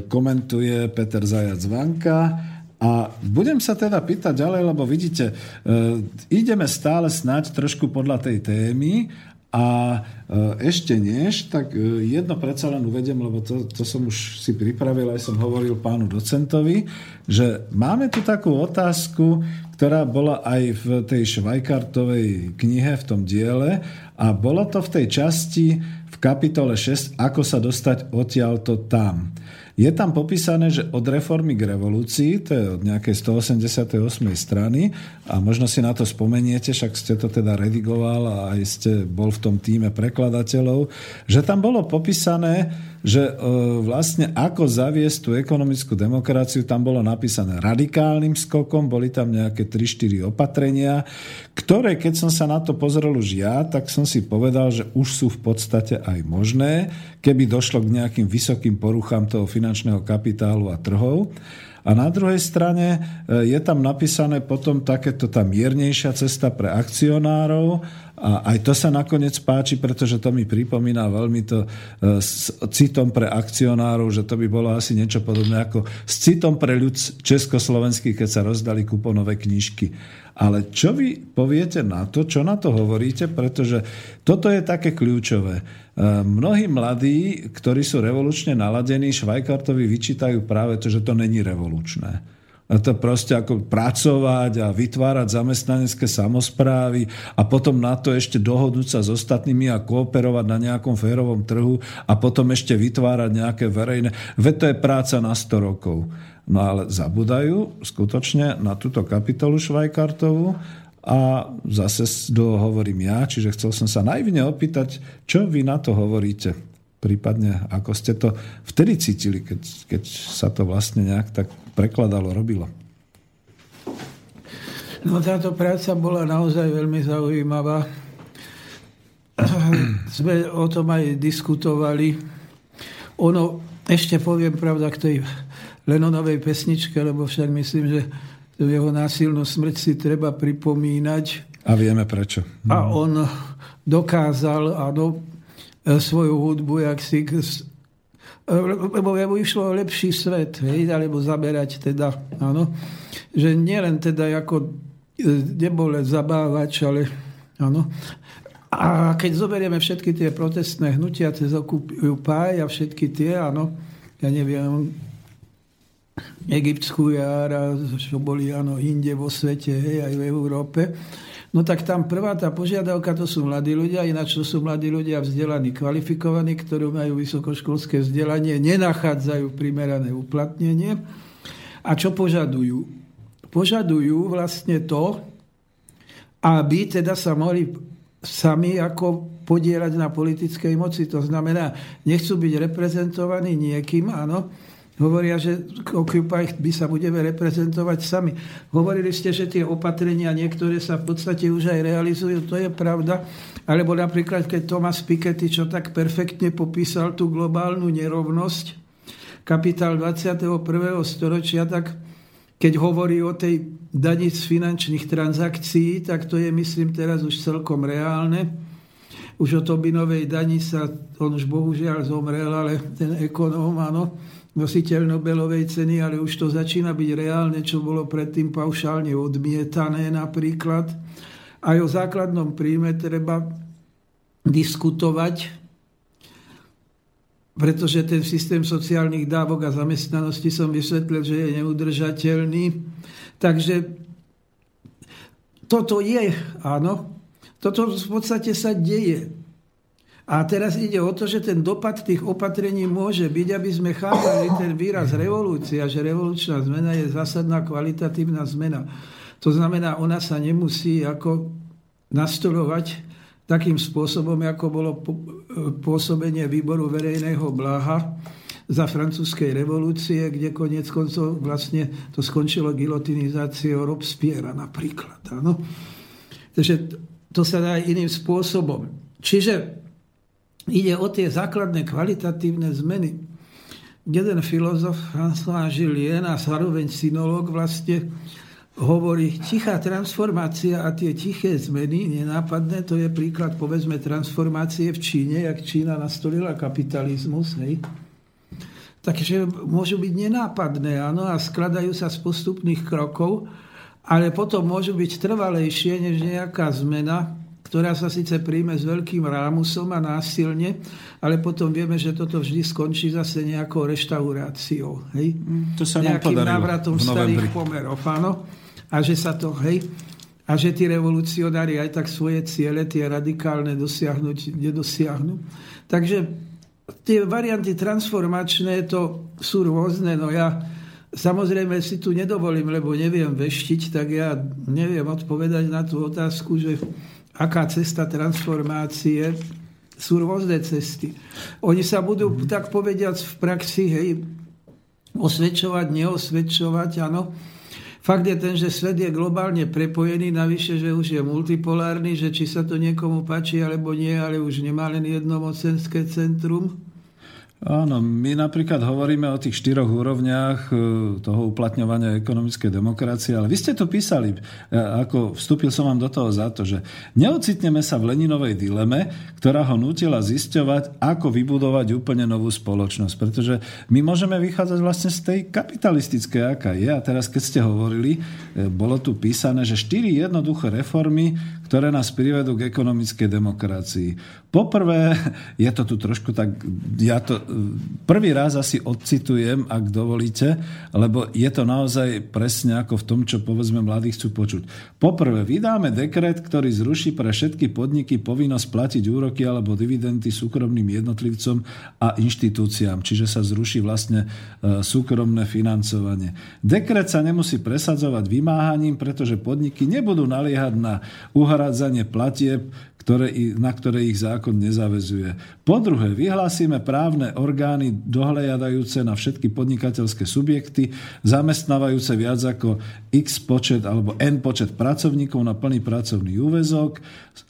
komentuje Peter Zajac Vanka a budem sa teda pýtať ďalej, lebo vidíte, e, ideme stále snáď trošku podľa tej témy a e, ešte než, tak e, jedno predsa len uvedem, lebo to, to som už si pripravil, aj som hovoril pánu docentovi, že máme tu takú otázku, ktorá bola aj v tej Švajkartovej knihe, v tom diele a bolo to v tej časti v kapitole 6, ako sa dostať odtiaľto tam. Je tam popísané, že od reformy k revolúcii, to je od nejakej 188. strany, a možno si na to spomeniete, však ste to teda redigoval a aj ste bol v tom týme prekladateľov, že tam bolo popísané, že e, vlastne ako zaviesť tú ekonomickú demokraciu, tam bolo napísané radikálnym skokom, boli tam nejaké 3-4 opatrenia, ktoré, keď som sa na to pozrel už ja, tak som si povedal, že už sú v podstate aj možné, keby došlo k nejakým vysokým poruchám toho finančného kapitálu a trhov. A na druhej strane e, je tam napísané potom takéto tá miernejšia cesta pre akcionárov a aj to sa nakoniec páči, pretože to mi pripomína veľmi to e, s citom pre akcionárov, že to by bolo asi niečo podobné ako s citom pre ľud československých, keď sa rozdali kuponové knižky. Ale čo vy poviete na to, čo na to hovoríte, pretože toto je také kľúčové. E, mnohí mladí, ktorí sú revolučne naladení, Švajkartovi vyčítajú práve to, že to není revolučné to proste ako pracovať a vytvárať zamestnanecké samozprávy a potom na to ešte dohodnúť sa s ostatnými a kooperovať na nejakom férovom trhu a potom ešte vytvárať nejaké verejné. Veď to je práca na 100 rokov. No ale zabudajú skutočne na túto kapitolu Švajkartovú a zase hovorím ja, čiže chcel som sa najvne opýtať, čo vy na to hovoríte prípadne ako ste to vtedy cítili, keď, keď sa to vlastne nejak tak prekladalo, robilo? No táto práca bola naozaj veľmi zaujímavá. Sme o tom aj diskutovali. Ono, ešte poviem pravda k tej Lenonovej pesničke, lebo však myslím, že jeho násilnú smrť si treba pripomínať. A vieme prečo. No. A on dokázal, áno, svoju hudbu, jak si lebo mu išlo o lepší svet, hej, alebo zaberať teda, áno, že nielen teda ako e, nebol zabávač, ale áno. A keď zoberieme všetky tie protestné hnutia cez Occupy a všetky tie, áno, ja neviem, egyptskú jar čo boli áno, inde vo svete, hej, aj v Európe, No tak tam prvá tá požiadavka, to sú mladí ľudia, ináč to sú mladí ľudia vzdelaní, kvalifikovaní, ktorí majú vysokoškolské vzdelanie, nenachádzajú primerané uplatnenie. A čo požadujú? Požadujú vlastne to, aby teda sa mohli sami ako podielať na politickej moci. To znamená, nechcú byť reprezentovaní niekým, áno, Hovoria, že Occupy by sa budeme reprezentovať sami. Hovorili ste, že tie opatrenia niektoré sa v podstate už aj realizujú, to je pravda. Alebo napríklad, keď Thomas Piketty, čo tak perfektne popísal tú globálnu nerovnosť, kapitál 21. storočia, tak keď hovorí o tej daní z finančných transakcií, tak to je, myslím, teraz už celkom reálne. Už o Tobinovej dani sa, on už bohužiaľ zomrel, ale ten ekonóm, áno, nositeľ Nobelovej ceny, ale už to začína byť reálne, čo bolo predtým paušálne odmietané napríklad. Aj o základnom príjme treba diskutovať, pretože ten systém sociálnych dávok a zamestnanosti som vysvetlil, že je neudržateľný. Takže toto je, áno, toto v podstate sa deje. A teraz ide o to, že ten dopad tých opatrení môže byť, aby sme chápali ten výraz revolúcia, že revolučná zmena je zásadná kvalitatívna zmena. To znamená, ona sa nemusí ako nastolovať takým spôsobom, ako bolo pôsobenie výboru verejného bláha za francúzskej revolúcie, kde konec koncov vlastne to skončilo gilotinizáciou Robespierre napríklad. Áno? Takže to sa dá iným spôsobom. Čiže Ide o tie základné kvalitatívne zmeny. Jeden filozof, François Julien a zároveň synolog vlastne hovorí, tichá transformácia a tie tiché zmeny, nenápadné, to je príklad, povedzme, transformácie v Číne, jak Čína nastolila kapitalizmus, hej. Takže môžu byť nenápadné, áno, a skladajú sa z postupných krokov, ale potom môžu byť trvalejšie než nejaká zmena, ktorá sa síce príjme s veľkým rámusom a násilne, ale potom vieme, že toto vždy skončí zase nejakou reštauráciou. Hej? To sa Nejakým návratom starých pomerov. Áno? A že sa to, hej, a že tí revolucionári aj tak svoje ciele, tie radikálne dosiahnuť, nedosiahnu. Takže tie varianty transformačné to sú rôzne, no ja samozrejme si tu nedovolím, lebo neviem veštiť, tak ja neviem odpovedať na tú otázku, že aká cesta transformácie sú rôzne cesty. Oni sa budú, tak povediac, v praxi hej, osvedčovať, neosvedčovať, áno. Fakt je ten, že svet je globálne prepojený, navyše, že už je multipolárny, že či sa to niekomu páči alebo nie, ale už nemá len jedno mocenské centrum. Áno, my napríklad hovoríme o tých štyroch úrovniach e, toho uplatňovania ekonomickej demokracie, ale vy ste to písali, e, ako vstúpil som vám do toho za to, že neocitneme sa v Leninovej dileme, ktorá ho nutila zisťovať, ako vybudovať úplne novú spoločnosť. Pretože my môžeme vychádzať vlastne z tej kapitalistickej, aká je. A teraz, keď ste hovorili, e, bolo tu písané, že štyri jednoduché reformy, ktoré nás privedú k ekonomickej demokracii. Poprvé, je to tu trošku tak, ja to prvý raz asi odcitujem, ak dovolíte, lebo je to naozaj presne ako v tom, čo povedzme mladí chcú počuť. Poprvé, vydáme dekret, ktorý zruší pre všetky podniky povinnosť platiť úroky alebo dividendy súkromným jednotlivcom a inštitúciám, čiže sa zruší vlastne e, súkromné financovanie. Dekret sa nemusí presadzovať vymáhaním, pretože podniky nebudú naliehať na uhrádzanie platieb, ktoré, na ktoré ich zákon nezavezuje. Po druhé, vyhlásime právne orgány dohľadajúce na všetky podnikateľské subjekty, zamestnávajúce viac ako x počet alebo n počet pracovníkov na plný pracovný úvezok,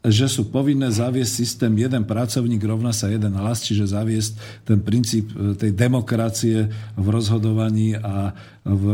že sú povinné zaviesť systém jeden pracovník rovná sa jeden hlas, čiže zaviesť ten princíp e, tej demokracie v rozhodovaní a v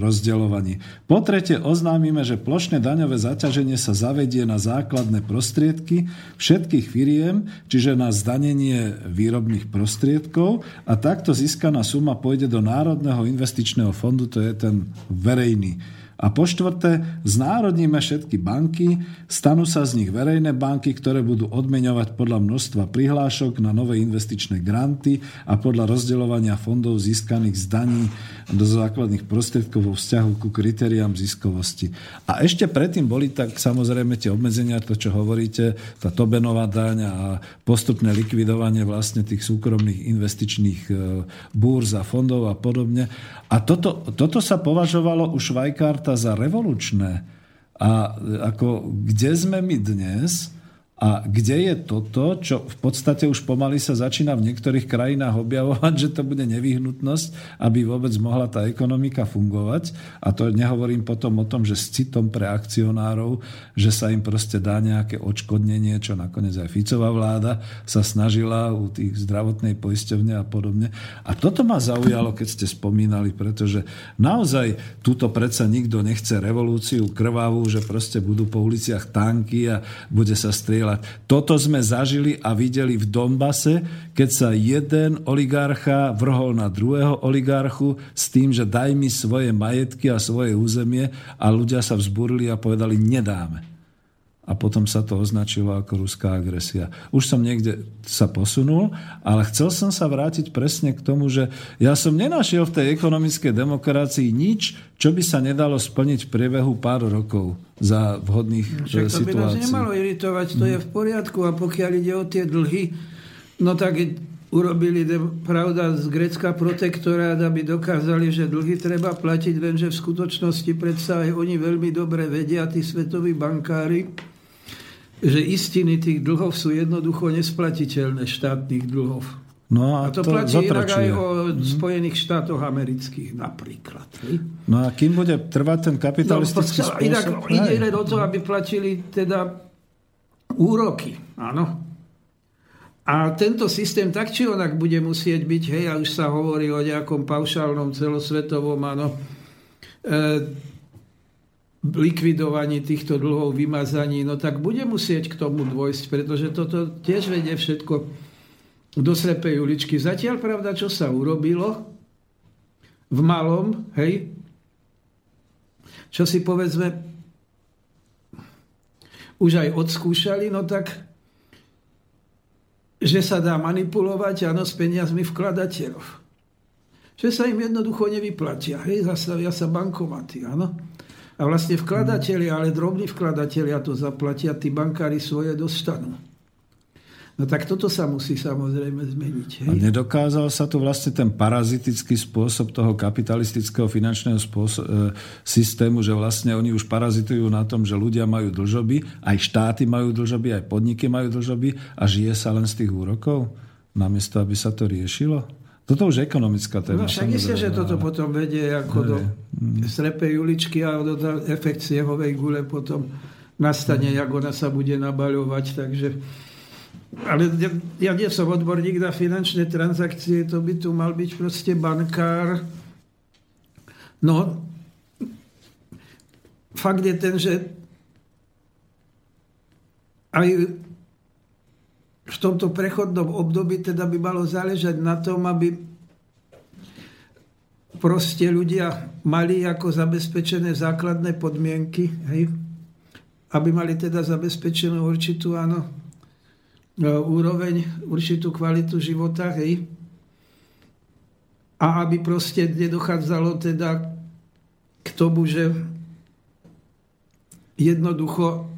rozdeľovaní. Po tretie oznámime, že plošné daňové zaťaženie sa zavedie na základné prostriedky všetkých firiem, čiže na zdanenie výrobných prostriedkov. A takto získaná suma pôjde do Národného investičného fondu, to je ten verejný a po štvrté, znárodníme všetky banky, stanú sa z nich verejné banky, ktoré budú odmeňovať podľa množstva prihlášok na nové investičné granty a podľa rozdeľovania fondov získaných z daní do základných prostriedkov vo vzťahu ku kritériám ziskovosti. A ešte predtým boli tak samozrejme tie obmedzenia, to čo hovoríte, tá Tobenová daň a postupné likvidovanie vlastne tých súkromných investičných e, búrz a fondov a podobne. A toto, toto sa považovalo u Švajkárta za revolučné. A ako, kde sme my dnes? A kde je toto, čo v podstate už pomaly sa začína v niektorých krajinách objavovať, že to bude nevyhnutnosť, aby vôbec mohla tá ekonomika fungovať. A to nehovorím potom o tom, že s citom pre akcionárov, že sa im proste dá nejaké odškodnenie, čo nakoniec aj Ficová vláda sa snažila u tých zdravotnej poisťovne a podobne. A toto ma zaujalo, keď ste spomínali, pretože naozaj túto predsa nikto nechce revolúciu krvavú, že proste budú po uliciach tanky a bude sa strieľať strieľať. Toto sme zažili a videli v Dombase, keď sa jeden oligarcha vrhol na druhého oligarchu s tým, že daj mi svoje majetky a svoje územie a ľudia sa vzburili a povedali nedáme a potom sa to označilo ako ruská agresia. Už som niekde sa posunul, ale chcel som sa vrátiť presne k tomu, že ja som nenašiel v tej ekonomickej demokracii nič, čo by sa nedalo splniť v priebehu pár rokov za vhodných Však to situácií. by nás nemalo iritovať, to je v poriadku a pokiaľ ide o tie dlhy, no tak urobili, pravda, z Grecka protektorát, aby dokázali, že dlhy treba platiť, lenže v skutočnosti predsa aj oni veľmi dobre vedia, tí svetoví bankári, že istiny tých dlhov sú jednoducho nesplatiteľné štátnych dlhov. No a, a to, to platí inak aj o mm. Spojených štátoch amerických napríklad. No a kým bude trvať ten kapitalistický no, spôsob? Inak ide len o to, aby platili teda úroky. Áno. A tento systém tak či onak bude musieť byť, hej, a už sa hovorí o nejakom paušálnom celosvetovom, áno, e, likvidovaní týchto dlhov, vymazaní, no tak bude musieť k tomu dôjsť, pretože toto tiež vedie všetko do slepej uličky. Zatiaľ, pravda, čo sa urobilo v malom, hej, čo si povedzme už aj odskúšali, no tak že sa dá manipulovať áno, s peniazmi vkladateľov. Že sa im jednoducho nevyplatia. Hej, zastavia sa bankomaty, áno. A vlastne vkladatelia, ale drobní vkladatelia to zaplatia, tí bankári svoje dostanú. No tak toto sa musí samozrejme zmeniť. Hej? A nedokázal sa tu vlastne ten parazitický spôsob toho kapitalistického finančného spôsob, e, systému, že vlastne oni už parazitujú na tom, že ľudia majú dlžoby, aj štáty majú dlžoby, aj podniky majú dlžoby a žije sa len z tých úrokov, namiesto aby sa to riešilo? Toto už je ekonomická téma. No však isté, že toto potom vedie ako do slepej uličky a do efekt siehovej gule potom nastane, jak ona sa bude nabaľovať. Takže ale ja, nie som odborník na finančné transakcie, to by tu mal byť proste bankár. No, fakt je ten, že aj tomto prechodnom období teda by malo záležať na tom, aby proste ľudia mali ako zabezpečené základné podmienky, hej? aby mali teda zabezpečenú určitú, áno, E, úroveň, určitú kvalitu života, hej. A aby proste nedochádzalo teda k tomu, že jednoducho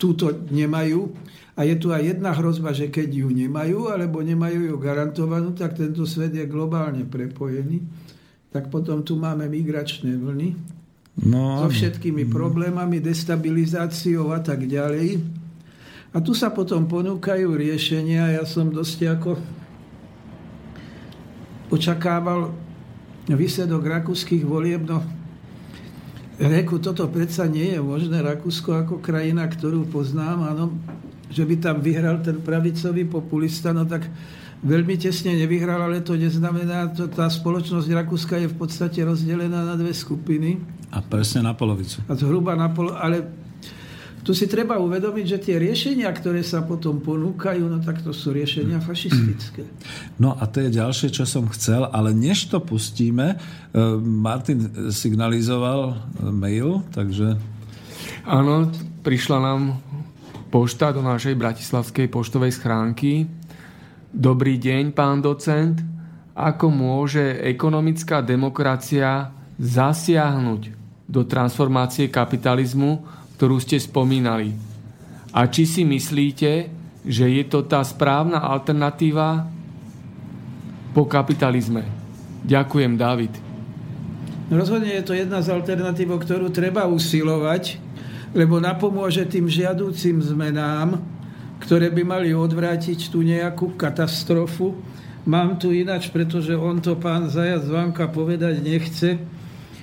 túto nemajú. A je tu aj jedna hrozba, že keď ju nemajú, alebo nemajú ju garantovanú, tak tento svet je globálne prepojený. Tak potom tu máme migračné vlny no, so všetkými problémami, destabilizáciou a tak ďalej. A tu sa potom ponúkajú riešenia. Ja som dosť ako očakával výsledok rakúskych volieb. No, reku, toto predsa nie je možné. Rakúsko ako krajina, ktorú poznám, áno, že by tam vyhral ten pravicový populista, no tak veľmi tesne nevyhral, ale to neznamená, to tá spoločnosť Rakúska je v podstate rozdelená na dve skupiny. A presne na polovicu. A zhruba na polovicu, ale tu si treba uvedomiť, že tie riešenia, ktoré sa potom ponúkajú, no tak to sú riešenia fašistické. No a to je ďalšie, čo som chcel, ale než to pustíme, e, Martin signalizoval e, mail, takže... Áno, prišla nám pošta do našej bratislavskej poštovej schránky. Dobrý deň, pán docent. Ako môže ekonomická demokracia zasiahnuť do transformácie kapitalizmu, ktorú ste spomínali. A či si myslíte, že je to tá správna alternatíva po kapitalizme? Ďakujem, David. Rozhodne je to jedna z alternatív, ktorú treba usilovať, lebo napomôže tým žiadúcim zmenám, ktoré by mali odvrátiť tú nejakú katastrofu. Mám tu ináč, pretože on to pán Zajac Vanka povedať nechce,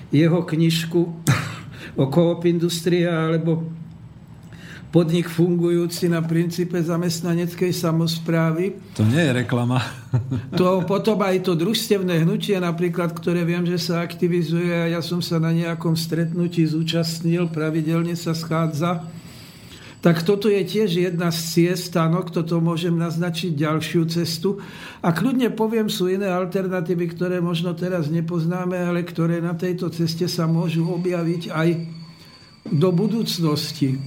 jeho knižku o Coop Industria alebo podnik fungujúci na princípe zamestnaneckej samozprávy. To nie je reklama. To potom aj to družstevné hnutie napríklad, ktoré viem, že sa aktivizuje a ja som sa na nejakom stretnutí zúčastnil, pravidelne sa schádza. Tak toto je tiež jedna z ciest, áno, toto môžem naznačiť ďalšiu cestu. A kľudne poviem, sú iné alternatívy, ktoré možno teraz nepoznáme, ale ktoré na tejto ceste sa môžu objaviť aj do budúcnosti.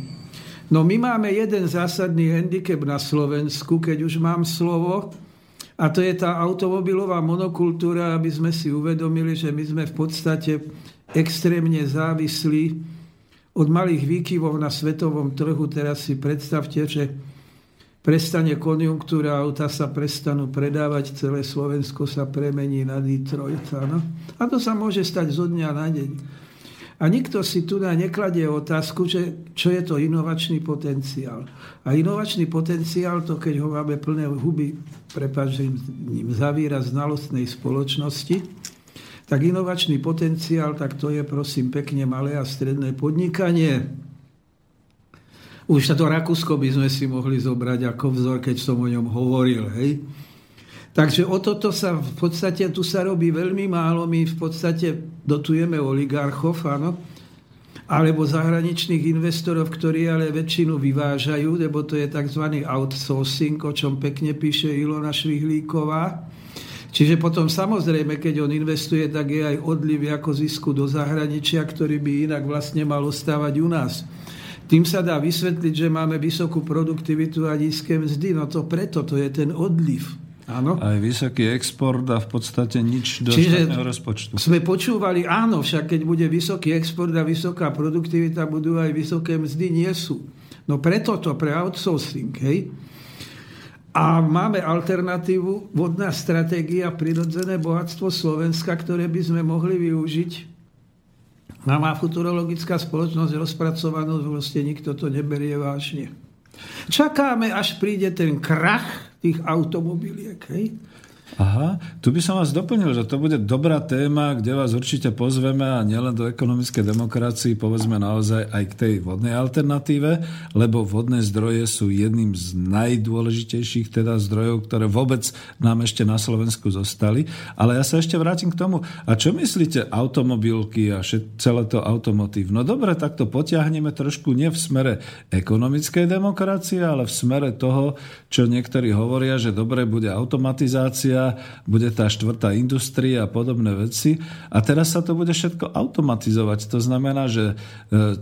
No my máme jeden zásadný handicap na Slovensku, keď už mám slovo, a to je tá automobilová monokultúra, aby sme si uvedomili, že my sme v podstate extrémne závislí od malých výkyvov na svetovom trhu. Teraz si predstavte, že prestane konjunktúra, auta sa prestanú predávať, celé Slovensko sa premení na Detroit. Ano? A to sa môže stať zo dňa na deň. A nikto si tu nekladie otázku, že čo je to inovačný potenciál. A inovačný potenciál, to keď ho máme plné huby, prepáčim zavíra znalostnej spoločnosti, tak inovačný potenciál, tak to je prosím pekne malé a stredné podnikanie. Už to Rakúsko by sme si mohli zobrať ako vzor, keď som o ňom hovoril. Hej? Takže o toto sa v podstate, tu sa robí veľmi málo. My v podstate dotujeme oligarchov, áno, alebo zahraničných investorov, ktorí ale väčšinu vyvážajú, lebo to je tzv. outsourcing, o čom pekne píše Ilona Švihlíková. Čiže potom samozrejme, keď on investuje, tak je aj odliv ako zisku do zahraničia, ktorý by inak vlastne mal ostávať u nás. Tým sa dá vysvetliť, že máme vysokú produktivitu a nízke mzdy. No to preto, to je ten odliv. Áno. Aj vysoký export a v podstate nič do Čiže rozpočtu. sme počúvali, áno, však keď bude vysoký export a vysoká produktivita, budú aj vysoké mzdy, nie sú. No preto to pre outsourcing, hej. A máme alternatívu, vodná stratégia, prirodzené bohatstvo Slovenska, ktoré by sme mohli využiť. A má futurologická spoločnosť rozpracovanú, proste nikto to neberie vážne. Čakáme, až príde ten krach tých automobiliek. Hej? Aha, tu by som vás doplnil, že to bude dobrá téma, kde vás určite pozveme a nielen do ekonomickej demokracii, povedzme naozaj aj k tej vodnej alternatíve, lebo vodné zdroje sú jedným z najdôležitejších teda zdrojov, ktoré vôbec nám ešte na Slovensku zostali. Ale ja sa ešte vrátim k tomu. A čo myslíte automobilky a celé to automotív? No dobre, tak to potiahneme trošku nie v smere ekonomickej demokracie, ale v smere toho, čo niektorí hovoria, že dobre bude automatizácia, bude tá štvrtá industria a podobné veci. A teraz sa to bude všetko automatizovať. To znamená, že e,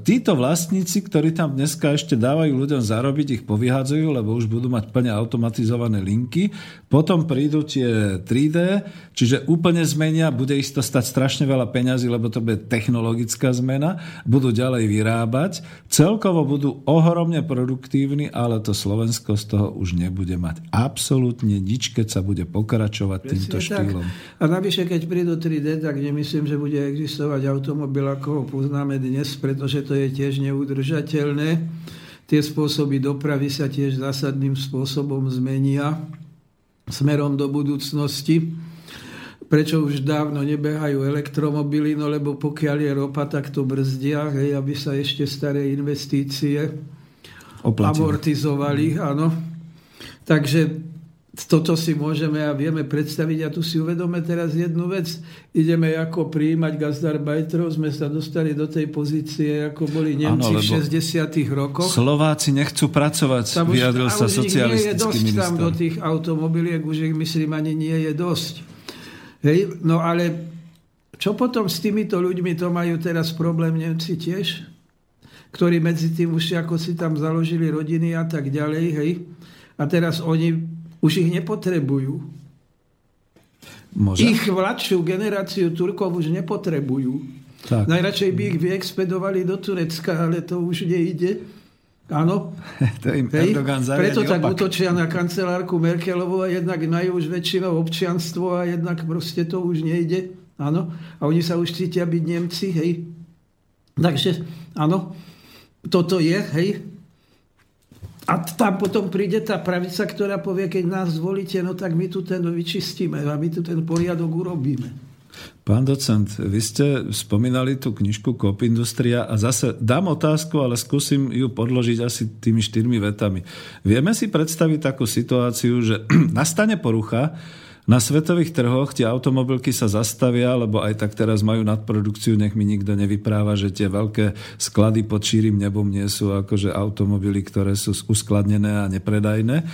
títo vlastníci, ktorí tam dneska ešte dávajú ľuďom zarobiť, ich povyhádzajú, lebo už budú mať plne automatizované linky. Potom prídu tie 3D, čiže úplne zmenia, bude ich to stať strašne veľa peňazí, lebo to bude technologická zmena, budú ďalej vyrábať. Celkovo budú ohromne produktívni, ale to Slovensko z toho už nebude mať absolútne nič, keď sa bude pokračovať pokračovať Presne týmto štýlom. Tak. A navyše, keď prídu 3D, tak nemyslím, že bude existovať automobil, ako ho poznáme dnes, pretože to je tiež neudržateľné. Tie spôsoby dopravy sa tiež zásadným spôsobom zmenia smerom do budúcnosti. Prečo už dávno nebehajú elektromobily, no lebo pokiaľ je ropa, tak to brzdia, hej, aby sa ešte staré investície Oplatili. amortizovali, áno. Takže toto si môžeme a vieme predstaviť. A tu si uvedome teraz jednu vec. Ideme ako prijímať gazdarbajtrov, sme sa dostali do tej pozície, ako boli Nemci ano, v 60 rokoch. Slováci nechcú pracovať, tam už, vyjadril sa socialistický minister. tam do tých automobiliek, už ich myslím ani nie je dosť. Hej, no ale čo potom s týmito ľuďmi, to majú teraz problém Nemci tiež, ktorí medzi tým už ako si tam založili rodiny a tak ďalej, hej. A teraz oni už ich nepotrebujú. Môže? Ich mladšiu generáciu Turkov už nepotrebujú. Tak. Najradšej by ich vyexpedovali do Turecka, ale to už nejde. Áno. to im Hej. Erdogan Preto tak opak. útočia na kancelárku Merkelovú a jednak majú už väčšinou občianstvo a jednak proste to už nejde. Áno. A oni sa už cítia byť Nemci. Hej. Takže áno, toto je, hej, a tam potom príde tá pravica, ktorá povie, keď nás zvolíte, no tak my tu ten vyčistíme a my tu ten poriadok urobíme. Pán docent, vy ste spomínali tú knižku Kop Industria a zase dám otázku, ale skúsim ju podložiť asi tými štyrmi vetami. Vieme si predstaviť takú situáciu, že nastane porucha, na svetových trhoch tie automobilky sa zastavia, lebo aj tak teraz majú nadprodukciu, nech mi nikto nevypráva, že tie veľké sklady pod šírim nebom nie sú akože automobily, ktoré sú uskladnené a nepredajné.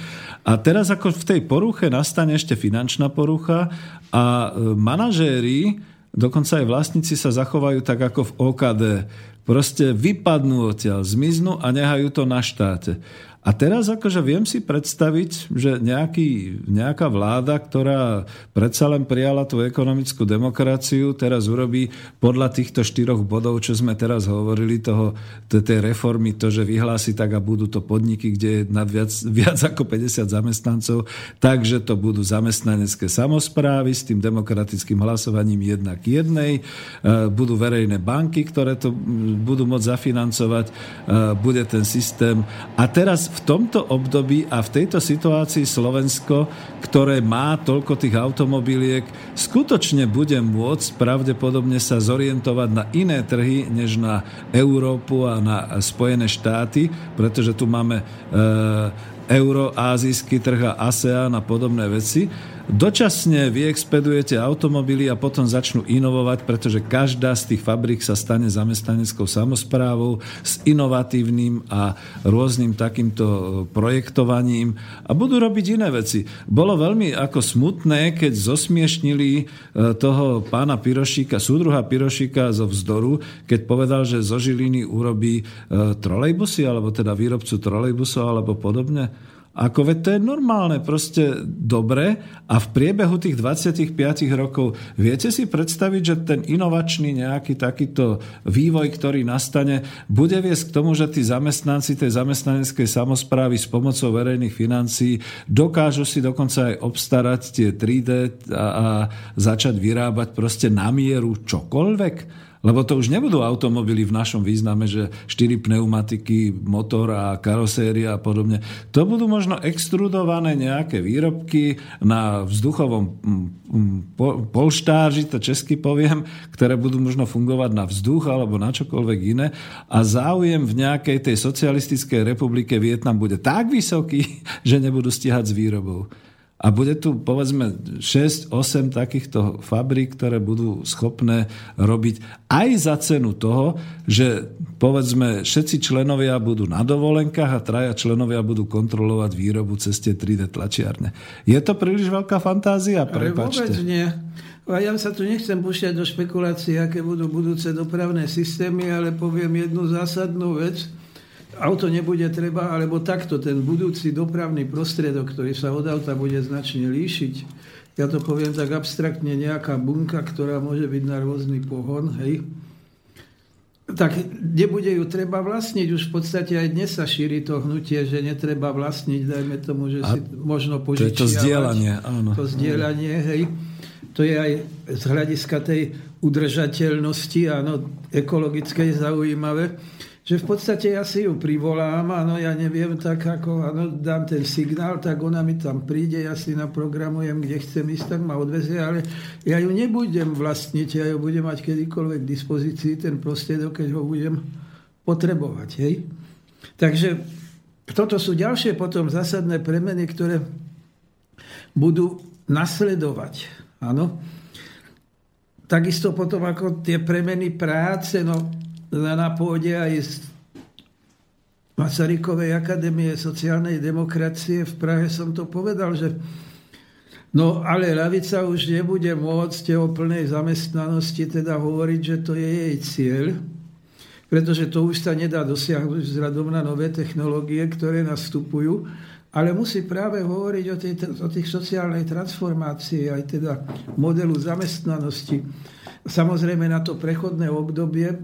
A teraz ako v tej poruche nastane ešte finančná porucha a e, manažéri, dokonca aj vlastníci sa zachovajú tak ako v OKD. Proste vypadnú odtiaľ, zmiznú a nehajú to na štáte. A teraz akože viem si predstaviť, že nejaký, nejaká vláda, ktorá predsa len prijala tú ekonomickú demokraciu, teraz urobí podľa týchto štyroch bodov, čo sme teraz hovorili, toho, tej reformy, to, že vyhlási tak a budú to podniky, kde je nad viac, viac ako 50 zamestnancov, takže to budú zamestnanecké samozprávy s tým demokratickým hlasovaním jednak jednej, e, budú verejné banky, ktoré to budú môcť zafinancovať, e, bude ten systém. A teraz v tomto období a v tejto situácii Slovensko, ktoré má toľko tých automobiliek, skutočne bude môcť pravdepodobne sa zorientovať na iné trhy, než na Európu a na Spojené štáty, pretože tu máme e, euroázijský trh a ASEAN a podobné veci Dočasne vyexpedujete automobily a potom začnú inovovať, pretože každá z tých fabrík sa stane zamestnaneckou samozprávou s inovatívnym a rôznym takýmto projektovaním a budú robiť iné veci. Bolo veľmi ako smutné, keď zosmiešnili e, toho pána Pirošíka, súdruha Pirošíka zo vzdoru, keď povedal, že zo Žiliny urobí e, trolejbusy, alebo teda výrobcu trolejbusov, alebo podobne. Ako veď to je normálne, proste dobre a v priebehu tých 25 rokov viete si predstaviť, že ten inovačný nejaký takýto vývoj, ktorý nastane, bude viesť k tomu, že tí zamestnanci tej zamestnaneckej samozprávy s pomocou verejných financií dokážu si dokonca aj obstarať tie 3D a, a začať vyrábať proste na mieru čokoľvek. Lebo to už nebudú automobily v našom význame, že štyri pneumatiky, motor a karoséria a podobne. To budú možno extrudované nejaké výrobky na vzduchovom mm, mm, polštáži, to česky poviem, ktoré budú možno fungovať na vzduch alebo na čokoľvek iné. A záujem v nejakej tej socialistickej republike Vietnam bude tak vysoký, že nebudú stíhať s výrobou. A bude tu povedzme 6-8 takýchto fabrík, ktoré budú schopné robiť aj za cenu toho, že povedzme všetci členovia budú na dovolenkách a traja členovia budú kontrolovať výrobu cez tie 3D tlačiarne. Je to príliš veľká fantázia? Prepačte. vôbec nie. A ja sa tu nechcem púšťať do špekulácií, aké budú budúce dopravné systémy, ale poviem jednu zásadnú vec – auto nebude treba, alebo takto ten budúci dopravný prostriedok, ktorý sa od auta bude značne líšiť, ja to poviem tak abstraktne, nejaká bunka, ktorá môže byť na rôzny pohon, hej, tak nebude ju treba vlastniť. Už v podstate aj dnes sa šíri to hnutie, že netreba vlastniť, dajme tomu, že A si možno požičiavať. To je to zdieľanie, áno. To zdieľanie, hej. To je aj z hľadiska tej udržateľnosti, áno, ekologickej zaujímavé že v podstate ja si ju privolám, áno, ja neviem, tak ako, áno, dám ten signál, tak ona mi tam príde, ja si naprogramujem, kde chcem ísť, tak ma odvezie, ale ja ju nebudem vlastniť, ja ju budem mať kedykoľvek k dispozícii, ten prostriedok, keď ho budem potrebovať, hej. Takže toto sú ďalšie potom zásadné premeny, ktoré budú nasledovať, áno. Takisto potom ako tie premeny práce, no na pôde aj z Masarykovej akadémie sociálnej demokracie v Prahe som to povedal, že no ale ľavica už nebude môcť o plnej zamestnanosti teda hovoriť, že to je jej cieľ, pretože to už sa nedá dosiahnuť vzhľadom na nové technológie, ktoré nastupujú, ale musí práve hovoriť o, tej, o tých sociálnej transformácii, aj teda modelu zamestnanosti. Samozrejme na to prechodné obdobie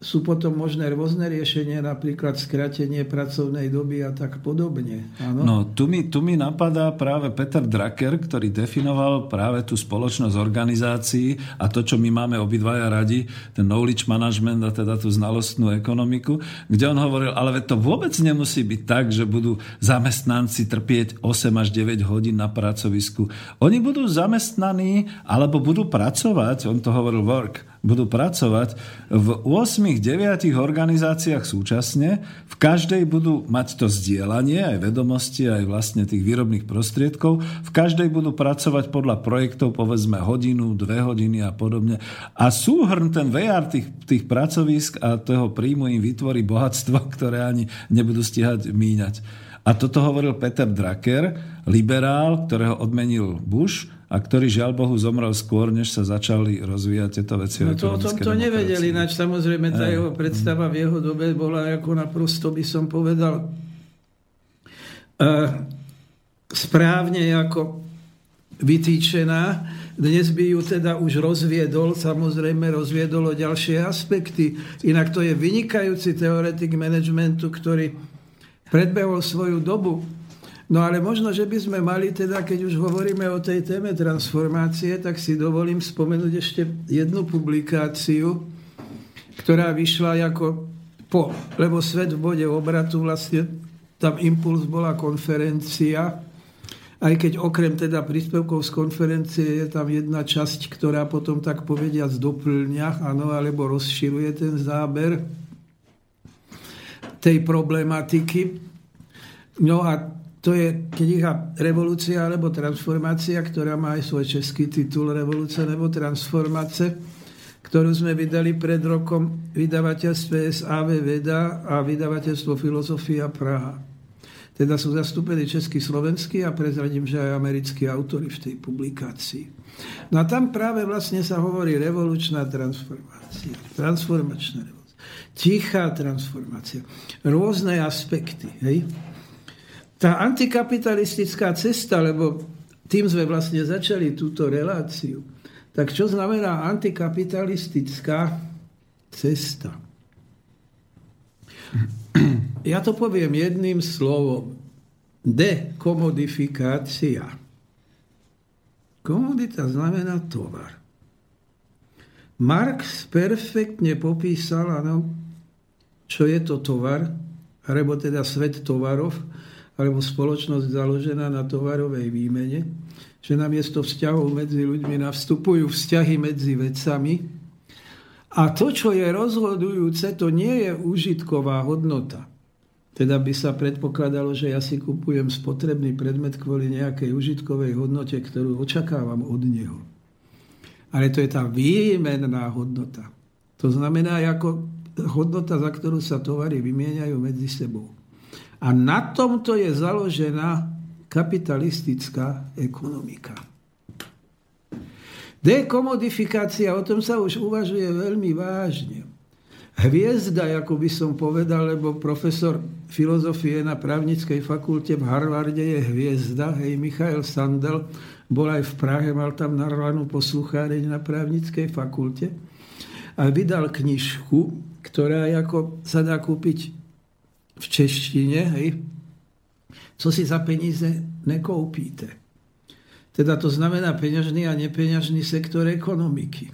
sú potom možné rôzne riešenia, napríklad skratenie pracovnej doby a tak podobne. Áno? No, tu mi, tu mi napadá práve Peter Drucker, ktorý definoval práve tú spoločnosť organizácií a to, čo my máme obidvaja radi, ten knowledge management a teda tú znalostnú ekonomiku, kde on hovoril, ale to vôbec nemusí byť tak, že budú zamestnanci trpieť 8 až 9 hodín na pracovisku. Oni budú zamestnaní alebo budú pracovať, on to hovoril work, budú pracovať v 8-9 organizáciách súčasne. V každej budú mať to zdieľanie, aj vedomosti, aj vlastne tých výrobných prostriedkov. V každej budú pracovať podľa projektov, povedzme hodinu, dve hodiny a podobne. A súhrn ten VR tých, tých pracovisk a toho príjmu im vytvorí bohatstvo, ktoré ani nebudú stíhať míňať. A toto hovoril Peter Drucker, liberál, ktorého odmenil Bush, a ktorý žiaľ Bohu zomrel skôr, než sa začali rozvíjať tieto veci. No to o tom to nevedeli, ináč samozrejme tá jeho predstava v jeho dobe bola ako naprosto, by som povedal, uh, správne ako vytýčená. Dnes by ju teda už rozviedol, samozrejme rozviedol o ďalšie aspekty. Inak to je vynikajúci teoretik managementu, ktorý predbehol svoju dobu No ale možno, že by sme mali teda, keď už hovoríme o tej téme transformácie, tak si dovolím spomenúť ešte jednu publikáciu, ktorá vyšla ako po, lebo svet v bode obratu vlastne tam impuls bola konferencia, aj keď okrem teda príspevkov z konferencie je tam jedna časť, ktorá potom tak povediac doplňa, áno, alebo rozširuje ten záber tej problematiky. No a to je kniha Revolúcia alebo transformácia, ktorá má aj svoj český titul Revolúcia nebo transformace, ktorú sme vydali pred rokom vydavateľstve SAV Veda a vydavateľstvo Filozofia Praha. Teda sú zastúpení český, slovenský a prezradím, že aj americkí autory v tej publikácii. No a tam práve vlastne sa hovorí revolučná transformácia, transformačná revolúcia, tichá transformácia, rôzne aspekty. Hej? Tá antikapitalistická cesta, lebo tým sme vlastne začali túto reláciu, tak čo znamená antikapitalistická cesta? Ja to poviem jedným slovom. Dekomodifikácia. Komodita znamená tovar. Marx perfektne popísal, ano, čo je to tovar, alebo teda svet tovarov, alebo spoločnosť založená na tovarovej výmene, že namiesto vzťahov medzi ľuďmi navstupujú vzťahy medzi vecami. A to, čo je rozhodujúce, to nie je užitková hodnota. Teda by sa predpokladalo, že ja si kupujem spotrebný predmet kvôli nejakej užitkovej hodnote, ktorú očakávam od neho. Ale to je tá výmenná hodnota. To znamená ako hodnota, za ktorú sa tovary vymieňajú medzi sebou. A na tomto je založená kapitalistická ekonomika. Dekomodifikácia, o tom sa už uvažuje veľmi vážne. Hviezda, ako by som povedal, lebo profesor filozofie na právnickej fakulte v Harvarde je hviezda, hej, Michael Sandel, bol aj v Prahe, mal tam narvanú poslucháreň na právnickej fakulte a vydal knižku, ktorá ako sa dá kúpiť v češtine, hej, co si za peníze nekoupíte. Teda to znamená peňažný a nepeňažný sektor ekonomiky.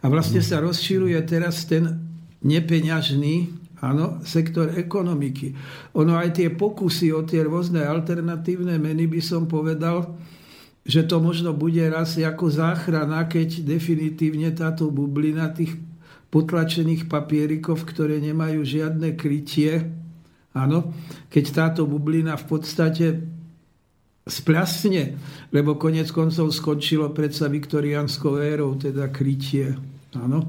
A vlastne sa rozširuje teraz ten nepeňažný áno, sektor ekonomiky. Ono aj tie pokusy o tie rôzne alternatívne meny by som povedal, že to možno bude raz ako záchrana, keď definitívne táto bublina tých potlačených papierikov, ktoré nemajú žiadne krytie, Áno, keď táto bublina v podstate splasne, lebo konec koncov skončilo predsa viktoriánskou érou, teda krytie. Áno,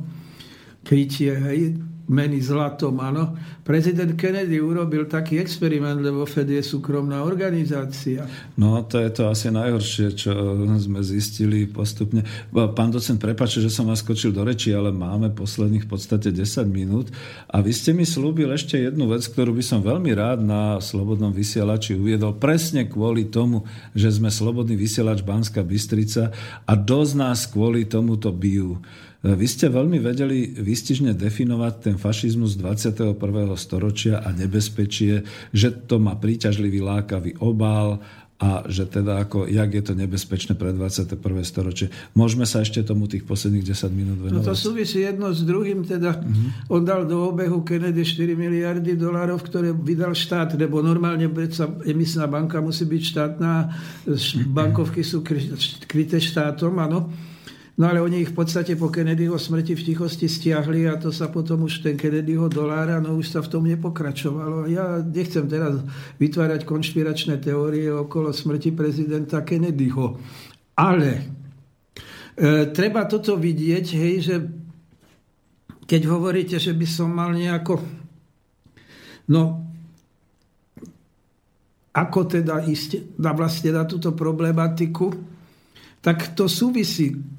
krytie, hej, meny zlatom, áno. Prezident Kennedy urobil taký experiment, lebo Fed je súkromná organizácia. No, to je to asi najhoršie, čo sme zistili postupne. Pán docent, prepáčte, že som vás skočil do reči, ale máme posledných v podstate 10 minút. A vy ste mi slúbil ešte jednu vec, ktorú by som veľmi rád na Slobodnom vysielači uviedol. Presne kvôli tomu, že sme Slobodný vysielač Banska Bystrica a dosť nás kvôli tomuto bijú. Vy ste veľmi vedeli vystižne definovať ten fašizmus 21. storočia a nebezpečie, že to má príťažlivý lákavý obal a že teda ako, jak je to nebezpečné pre 21. storočie. Môžeme sa ešte tomu tých posledných 10 minút venovať? No to súvisí jedno s druhým, teda uh-huh. on dal do obehu Kennedy 4 miliardy dolárov, ktoré vydal štát, lebo normálne predsa emisná banka musí byť štátna, bankovky sú kryté štátom, áno. No ale oni ich v podstate po Kennedyho smrti v tichosti stiahli a to sa potom už ten Kennedyho dolára, no už sa v tom nepokračovalo. Ja nechcem teraz vytvárať konšpiračné teórie okolo smrti prezidenta Kennedyho. Ale e, treba toto vidieť, hej, že keď hovoríte, že by som mal nejako no ako teda ísť na vlastne na túto problematiku, tak to súvisí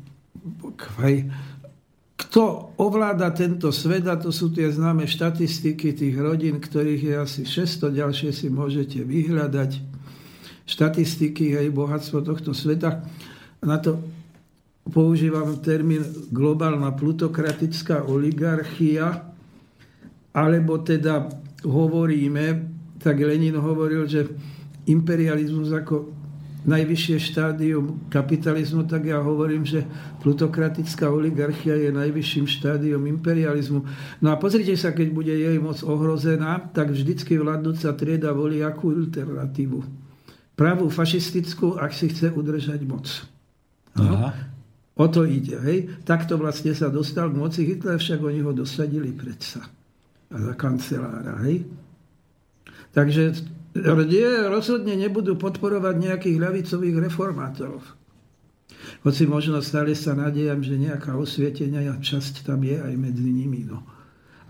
kto ovláda tento svet, a to sú tie známe štatistiky tých rodín, ktorých je asi 600, ďalšie si môžete vyhľadať, štatistiky aj bohatstvo tohto sveta. Na to používam termín globálna plutokratická oligarchia, alebo teda hovoríme, tak Lenin hovoril, že imperializmus ako najvyššie štádium kapitalizmu, tak ja hovorím, že plutokratická oligarchia je najvyšším štádium imperializmu. No a pozrite sa, keď bude jej moc ohrozená, tak vždycky vládnúca trieda volí akú alternatívu. Pravú fašistickú, ak si chce udržať moc. Aha. O to ide. Hej? Takto vlastne sa dostal k moci Hitler, však oni ho dosadili predsa. A za kancelára. Hej? Takže nie, rozhodne nebudú podporovať nejakých ľavicových reformátorov. Hoci možno stále sa nadejam, že nejaká osvietenia časť tam je aj medzi nimi. No.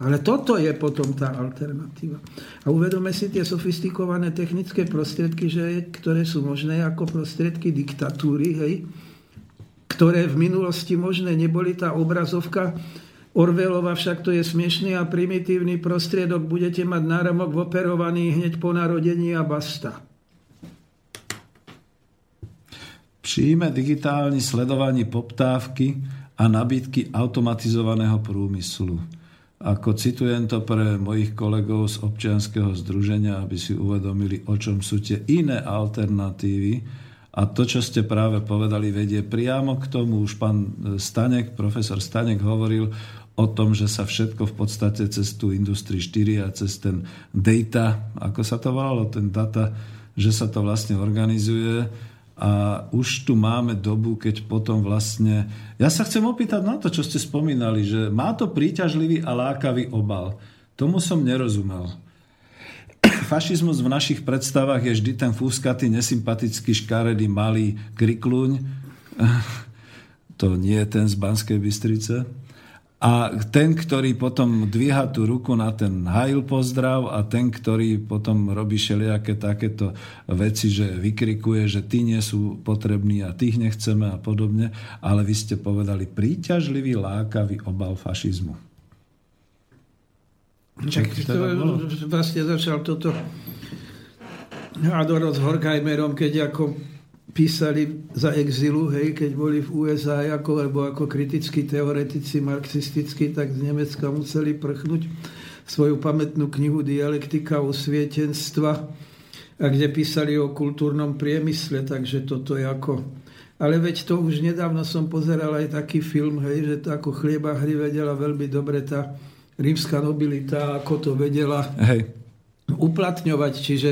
Ale toto je potom tá alternatíva. A uvedome si tie sofistikované technické prostriedky, že, ktoré sú možné ako prostriedky diktatúry, hej, ktoré v minulosti možné neboli. Tá obrazovka Orvelova však to je smiešný a primitívny prostriedok, budete mať náramok operovaný hneď po narodení a basta. Přijíme digitální sledování poptávky a nabídky automatizovaného průmyslu. Ako citujem to pre mojich kolegov z občianského združenia, aby si uvedomili, o čom sú tie iné alternatívy. A to, čo ste práve povedali, vedie priamo k tomu. Už pán Stanek, profesor Stanek hovoril o tom, že sa všetko v podstate cez tú Industrii 4 a cez ten data, ako sa to volalo, ten data, že sa to vlastne organizuje a už tu máme dobu, keď potom vlastne... Ja sa chcem opýtať na to, čo ste spomínali, že má to príťažlivý a lákavý obal. Tomu som nerozumel. Fašizmus v našich predstavách je vždy ten fúskatý, nesympatický, škaredý, malý krikluň. To nie je ten z Banskej Bystrice. A ten, ktorý potom dvíha tú ruku na ten hajl pozdrav a ten, ktorý potom robí všelijaké takéto veci, že vykrikuje, že tí nie sú potrební a tých nechceme a podobne, ale vy ste povedali príťažlivý, lákavý obal fašizmu. Čak to vlastne začal toto Adoro s Horkheimerom, keď ako písali za exilu, hej, keď boli v USA ako, alebo ako kritickí teoretici marxistickí, tak z Nemecka museli prchnúť svoju pamätnú knihu Dialektika osvietenstva, a kde písali o kultúrnom priemysle, takže toto je ako... Ale veď to už nedávno som pozeral aj taký film, hej, že to ako chlieba hry vedela veľmi dobre tá rímska nobilita, ako to vedela hej. uplatňovať. Čiže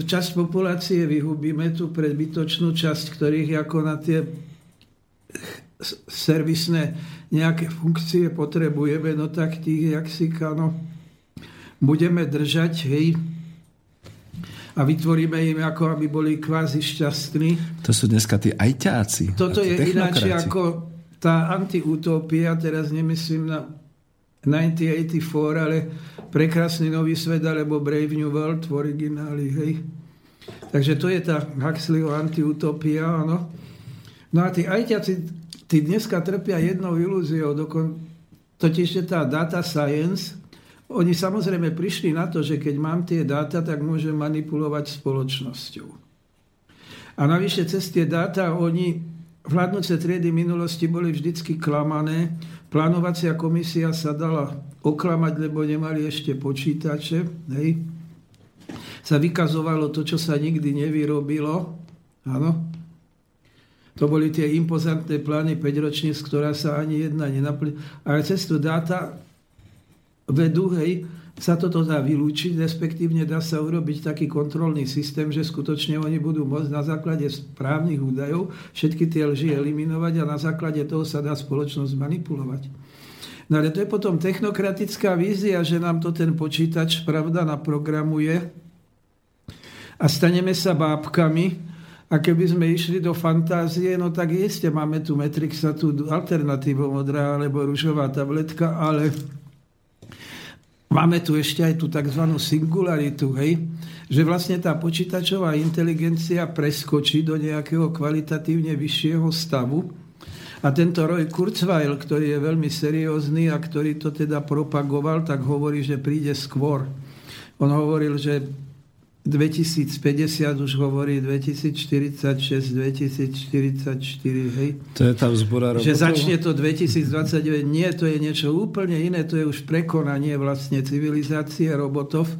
časť populácie vyhubíme tú predbytočnú časť, ktorých ako na tie servisné nejaké funkcie potrebujeme, no tak tých, jak si kano, budeme držať, hej, a vytvoríme im ako, aby boli kvázi šťastní. To sú dneska tí ajťáci. Toto je ináč ako tá antiutopia, teraz nemyslím na 1984, ale Prekrásny nový svet alebo Brave New World v origináli, hej. Takže to je tá Huxleyho antiutopia, áno. No a tí ajťaci, tí dneska trpia jednou ilúziou, dokon, totiž je tá data science, oni samozrejme prišli na to, že keď mám tie dáta, tak môžem manipulovať spoločnosťou. A navyše cez tie dáta oni vládnúce triedy minulosti boli vždycky klamané. Plánovacia komisia sa dala oklamať, lebo nemali ešte počítače. Hej. Sa vykazovalo to, čo sa nikdy nevyrobilo. Áno. To boli tie impozantné plány 5 ročníc, ktorá sa ani jedna nenaplnila. Ale cez tú dáta vedú, hej, sa toto dá vylúčiť, respektívne dá sa urobiť taký kontrolný systém, že skutočne oni budú môcť na základe správnych údajov všetky tie lži eliminovať a na základe toho sa dá spoločnosť manipulovať. No ale to je potom technokratická vízia, že nám to ten počítač pravda naprogramuje a staneme sa bábkami, a keby sme išli do fantázie, no tak iste máme tu Matrixa, tu alternatívu modrá alebo ružová tabletka, ale Máme tu ešte aj tú tzv. singularitu, hej? že vlastne tá počítačová inteligencia preskočí do nejakého kvalitatívne vyššieho stavu. A tento Roy Kurzweil, ktorý je veľmi seriózny a ktorý to teda propagoval, tak hovorí, že príde skôr. On hovoril, že 2050 už hovorí 2046, 2044, hej. To je tá vzbora robotov? Že začne to 2029. Nie, to je niečo úplne iné, to je už prekonanie vlastne civilizácie robotov.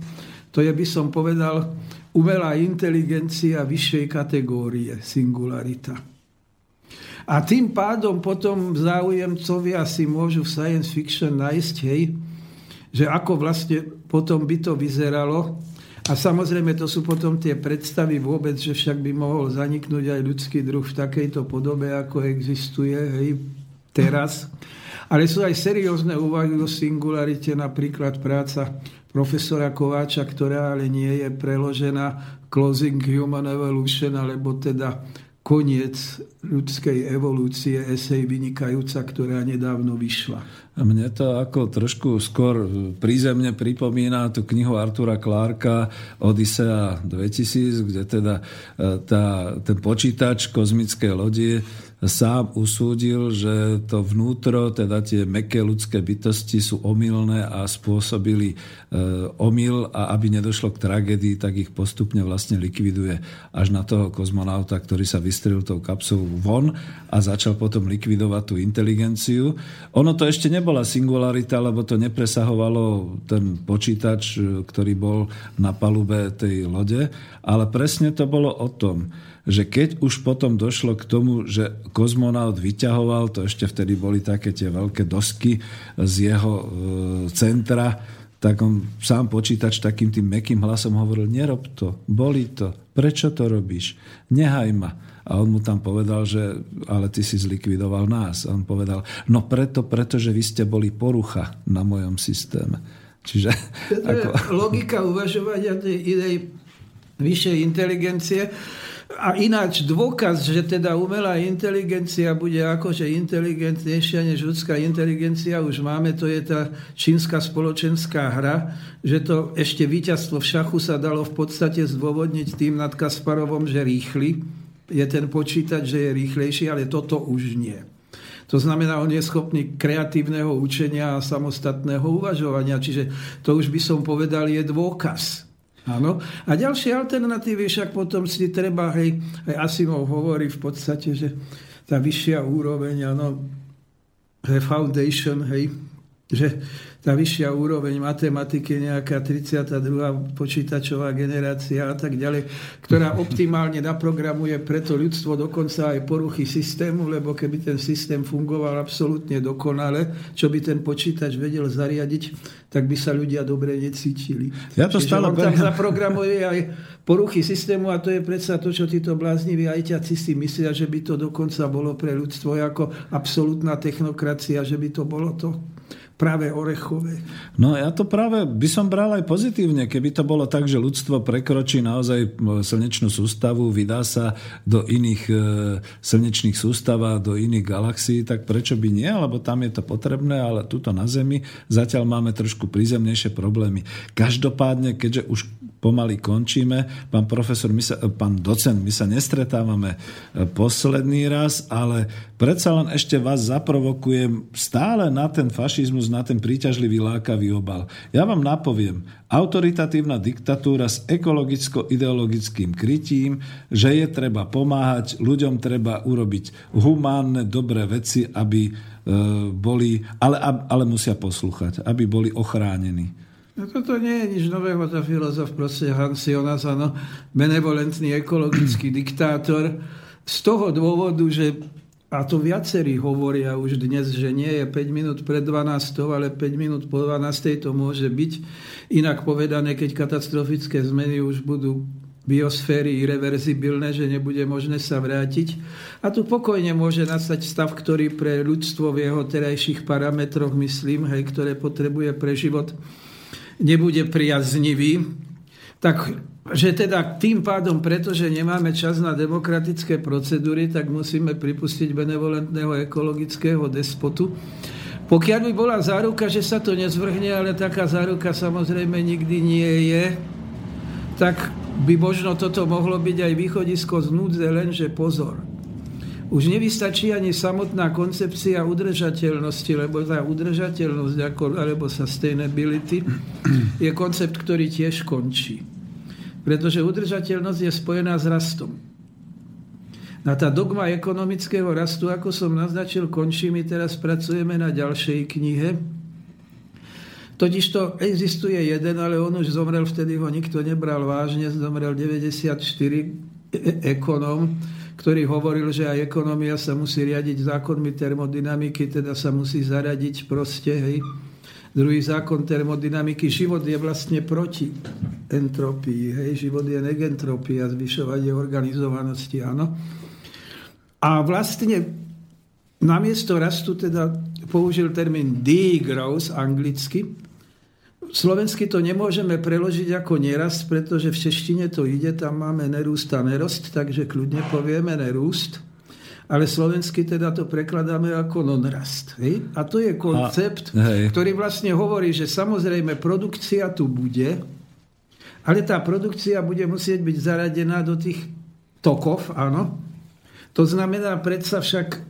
To je, by som povedal, umelá inteligencia vyššej kategórie, singularita. A tým pádom potom záujemcovia si môžu v science fiction nájsť, hej, že ako vlastne potom by to vyzeralo, a samozrejme to sú potom tie predstavy vôbec, že však by mohol zaniknúť aj ľudský druh v takejto podobe, ako existuje hej, teraz. Ale sú aj seriózne úvahy o singularite, napríklad práca profesora Kováča, ktorá ale nie je preložená Closing Human Evolution, alebo teda koniec ľudskej evolúcie, esej vynikajúca, ktorá nedávno vyšla. A mne to ako trošku skôr prízemne pripomína tú knihu Artura Clarka Odyssea 2000, kde teda e, tá, ten počítač kozmické lodi sám usúdil, že to vnútro, teda tie meké ľudské bytosti sú omylné a spôsobili e, omyl a aby nedošlo k tragédii, tak ich postupne vlastne likviduje až na toho kozmonauta, ktorý sa vystrelil tou kapsou von a začal potom likvidovať tú inteligenciu. Ono to ešte nebola singularita, lebo to nepresahovalo ten počítač, ktorý bol na palube tej lode, ale presne to bolo o tom, že keď už potom došlo k tomu, že kozmonaut vyťahoval, to ešte vtedy boli také tie veľké dosky z jeho e, centra, tak on sám počítač takým tým mekým hlasom hovoril, nerob to, boli to, prečo to robíš, nehaj ma. A on mu tam povedal, že ale ty si zlikvidoval nás. A on povedal, no preto, pretože vy ste boli porucha na mojom systéme. Čiže... Je ako... logika uvažovania tej idei vyššej inteligencie. A ináč dôkaz, že teda umelá inteligencia bude akože inteligentnejšia než ľudská inteligencia, už máme, to je tá čínska spoločenská hra, že to ešte víťazstvo v šachu sa dalo v podstate zdôvodniť tým nad Kasparovom, že rýchly je ten počítač, že je rýchlejší, ale toto už nie. To znamená, on je schopný kreatívneho učenia a samostatného uvažovania. Čiže to už by som povedal, je dôkaz Áno. A ďalšie alternatívy však potom si treba, hej, aj Asimov hovorí v podstate, že tá vyššia úroveň, áno, foundation, hej, že tá vyššia úroveň matematiky, nejaká 32. počítačová generácia a tak ďalej, ktorá optimálne naprogramuje preto ľudstvo dokonca aj poruchy systému, lebo keby ten systém fungoval absolútne dokonale, čo by ten počítač vedel zariadiť, tak by sa ľudia dobre necítili. Ja to Čiže stále on tam zaprogramuje aj poruchy systému a to je predsa to, čo títo blázniví ajťaci si myslia, že by to dokonca bolo pre ľudstvo ako absolútna technokracia, že by to bolo to práve orechové. No ja to práve by som bral aj pozitívne, keby to bolo tak, že ľudstvo prekročí naozaj e, slnečnú sústavu, vydá sa do iných e, slnečných sústav a do iných galaxií, tak prečo by nie? Lebo tam je to potrebné, ale tuto na Zemi zatiaľ máme trošku prízemnejšie problémy. Každopádne, keďže už pomaly končíme. Pán profesor, my sa, pán docent, my sa nestretávame e, posledný raz, ale predsa len ešte vás zaprovokujem stále na ten fašizmus, na ten príťažlivý lákavý obal. Ja vám napoviem, autoritatívna diktatúra s ekologicko-ideologickým krytím, že je treba pomáhať, ľuďom treba urobiť humánne, dobré veci, aby e, boli, ale, ale musia poslúchať, aby boli ochránení. No toto nie je nič nového, za filozof proste Hans Jonas, ano, benevolentný ekologický diktátor. Z toho dôvodu, že a to viacerí hovoria už dnes, že nie je 5 minút pred 12, ale 5 minút po 12 to môže byť. Inak povedané, keď katastrofické zmeny už budú biosféry irreverzibilné, že nebude možné sa vrátiť. A tu pokojne môže nastať stav, ktorý pre ľudstvo v jeho terajších parametroch, myslím, hej, ktoré potrebuje pre život, nebude priaznivý, tak že teda tým pádom, pretože nemáme čas na demokratické procedúry, tak musíme pripustiť benevolentného ekologického despotu. Pokiaľ by bola záruka, že sa to nezvrhne, ale taká záruka samozrejme nikdy nie je, tak by možno toto mohlo byť aj východisko z núdze, lenže pozor už nevystačí ani samotná koncepcia udržateľnosti, lebo tá udržateľnosť alebo sustainability je koncept, ktorý tiež končí. Pretože udržateľnosť je spojená s rastom. Na tá dogma ekonomického rastu, ako som naznačil, končí. My teraz pracujeme na ďalšej knihe. Totiž to existuje jeden, ale on už zomrel, vtedy ho nikto nebral vážne, zomrel 94 ekonom, ktorý hovoril, že aj ekonomia sa musí riadiť zákonmi termodynamiky, teda sa musí zaradiť proste, hej. Druhý zákon termodynamiky, život je vlastne proti entropii, hej, život je negentropia, zvyšovanie organizovanosti, áno. A vlastne namiesto rastu teda použil termín degrowth anglicky, Slovensky to nemôžeme preložiť ako nerast, pretože v češtine to ide, tam máme nerúst a nerost, takže kľudne povieme nerúst. Ale slovensky teda to prekladáme ako nonrast. Hej? A to je koncept, a, ktorý vlastne hovorí, že samozrejme produkcia tu bude, ale tá produkcia bude musieť byť zaradená do tých tokov, áno, To znamená, predsa však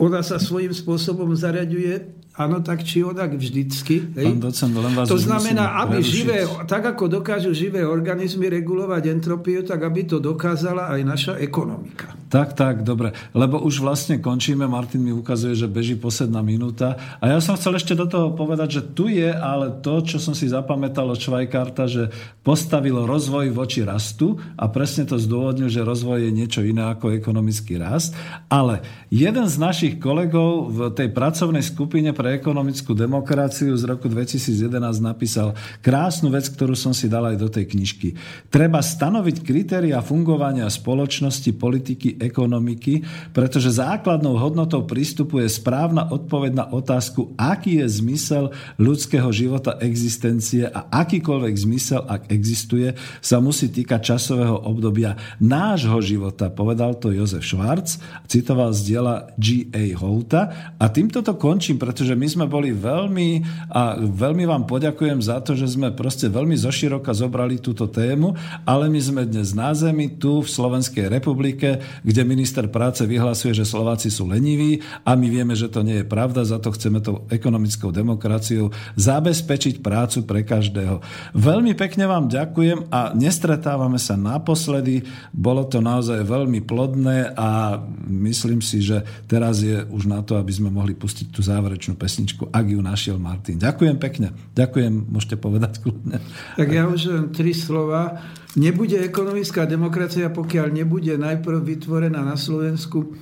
ona sa svojím spôsobom zaraďuje Áno, tak či onak vždycky. Hej? Pán docent, len vás to znamená, aby živé, tak ako dokážu živé organizmy regulovať entropiu, tak aby to dokázala aj naša ekonomika. Tak, tak, dobre. Lebo už vlastne končíme, Martin mi ukazuje, že beží posledná minúta. A ja som chcel ešte do toho povedať, že tu je ale to, čo som si zapamätal od Švajkarta, že postavilo rozvoj voči rastu a presne to zdôvodnil, že rozvoj je niečo iné ako ekonomický rast. Ale jeden z našich kolegov v tej pracovnej skupine pre ekonomickú demokraciu z roku 2011 napísal krásnu vec, ktorú som si dal aj do tej knižky. Treba stanoviť kritéria fungovania spoločnosti, politiky, ekonomiky, pretože základnou hodnotou prístupu je správna odpoveď na otázku, aký je zmysel ľudského života existencie a akýkoľvek zmysel, ak existuje, sa musí týkať časového obdobia nášho života, povedal to Jozef Schwarz, citoval z diela G.A. Houta a týmto to končím, pretože my sme boli veľmi a veľmi vám poďakujem za to, že sme proste veľmi zoširoka zobrali túto tému, ale my sme dnes na zemi tu v Slovenskej republike, kde minister práce vyhlasuje, že Slováci sú leniví a my vieme, že to nie je pravda, za to chceme tou ekonomickou demokraciou zabezpečiť prácu pre každého. Veľmi pekne vám ďakujem a nestretávame sa naposledy. Bolo to naozaj veľmi plodné a myslím si, že teraz je už na to, aby sme mohli pustiť tú záverečnú pesničku, ak ju našiel Martin. Ďakujem pekne. Ďakujem, môžete povedať kľudne. Tak ja už len tri slova. Nebude ekonomická demokracia, pokiaľ nebude najprv vytvorená na Slovensku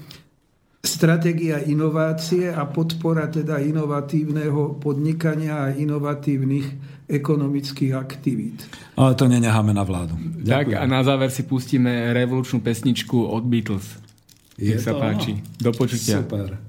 stratégia inovácie a podpora teda inovatívneho podnikania a inovatívnych ekonomických aktivít. Ale to nenecháme na vládu. Ďakujem. Tak a na záver si pustíme revolučnú pesničku od Beatles. Je Nech sa páči. Do počutia. Super.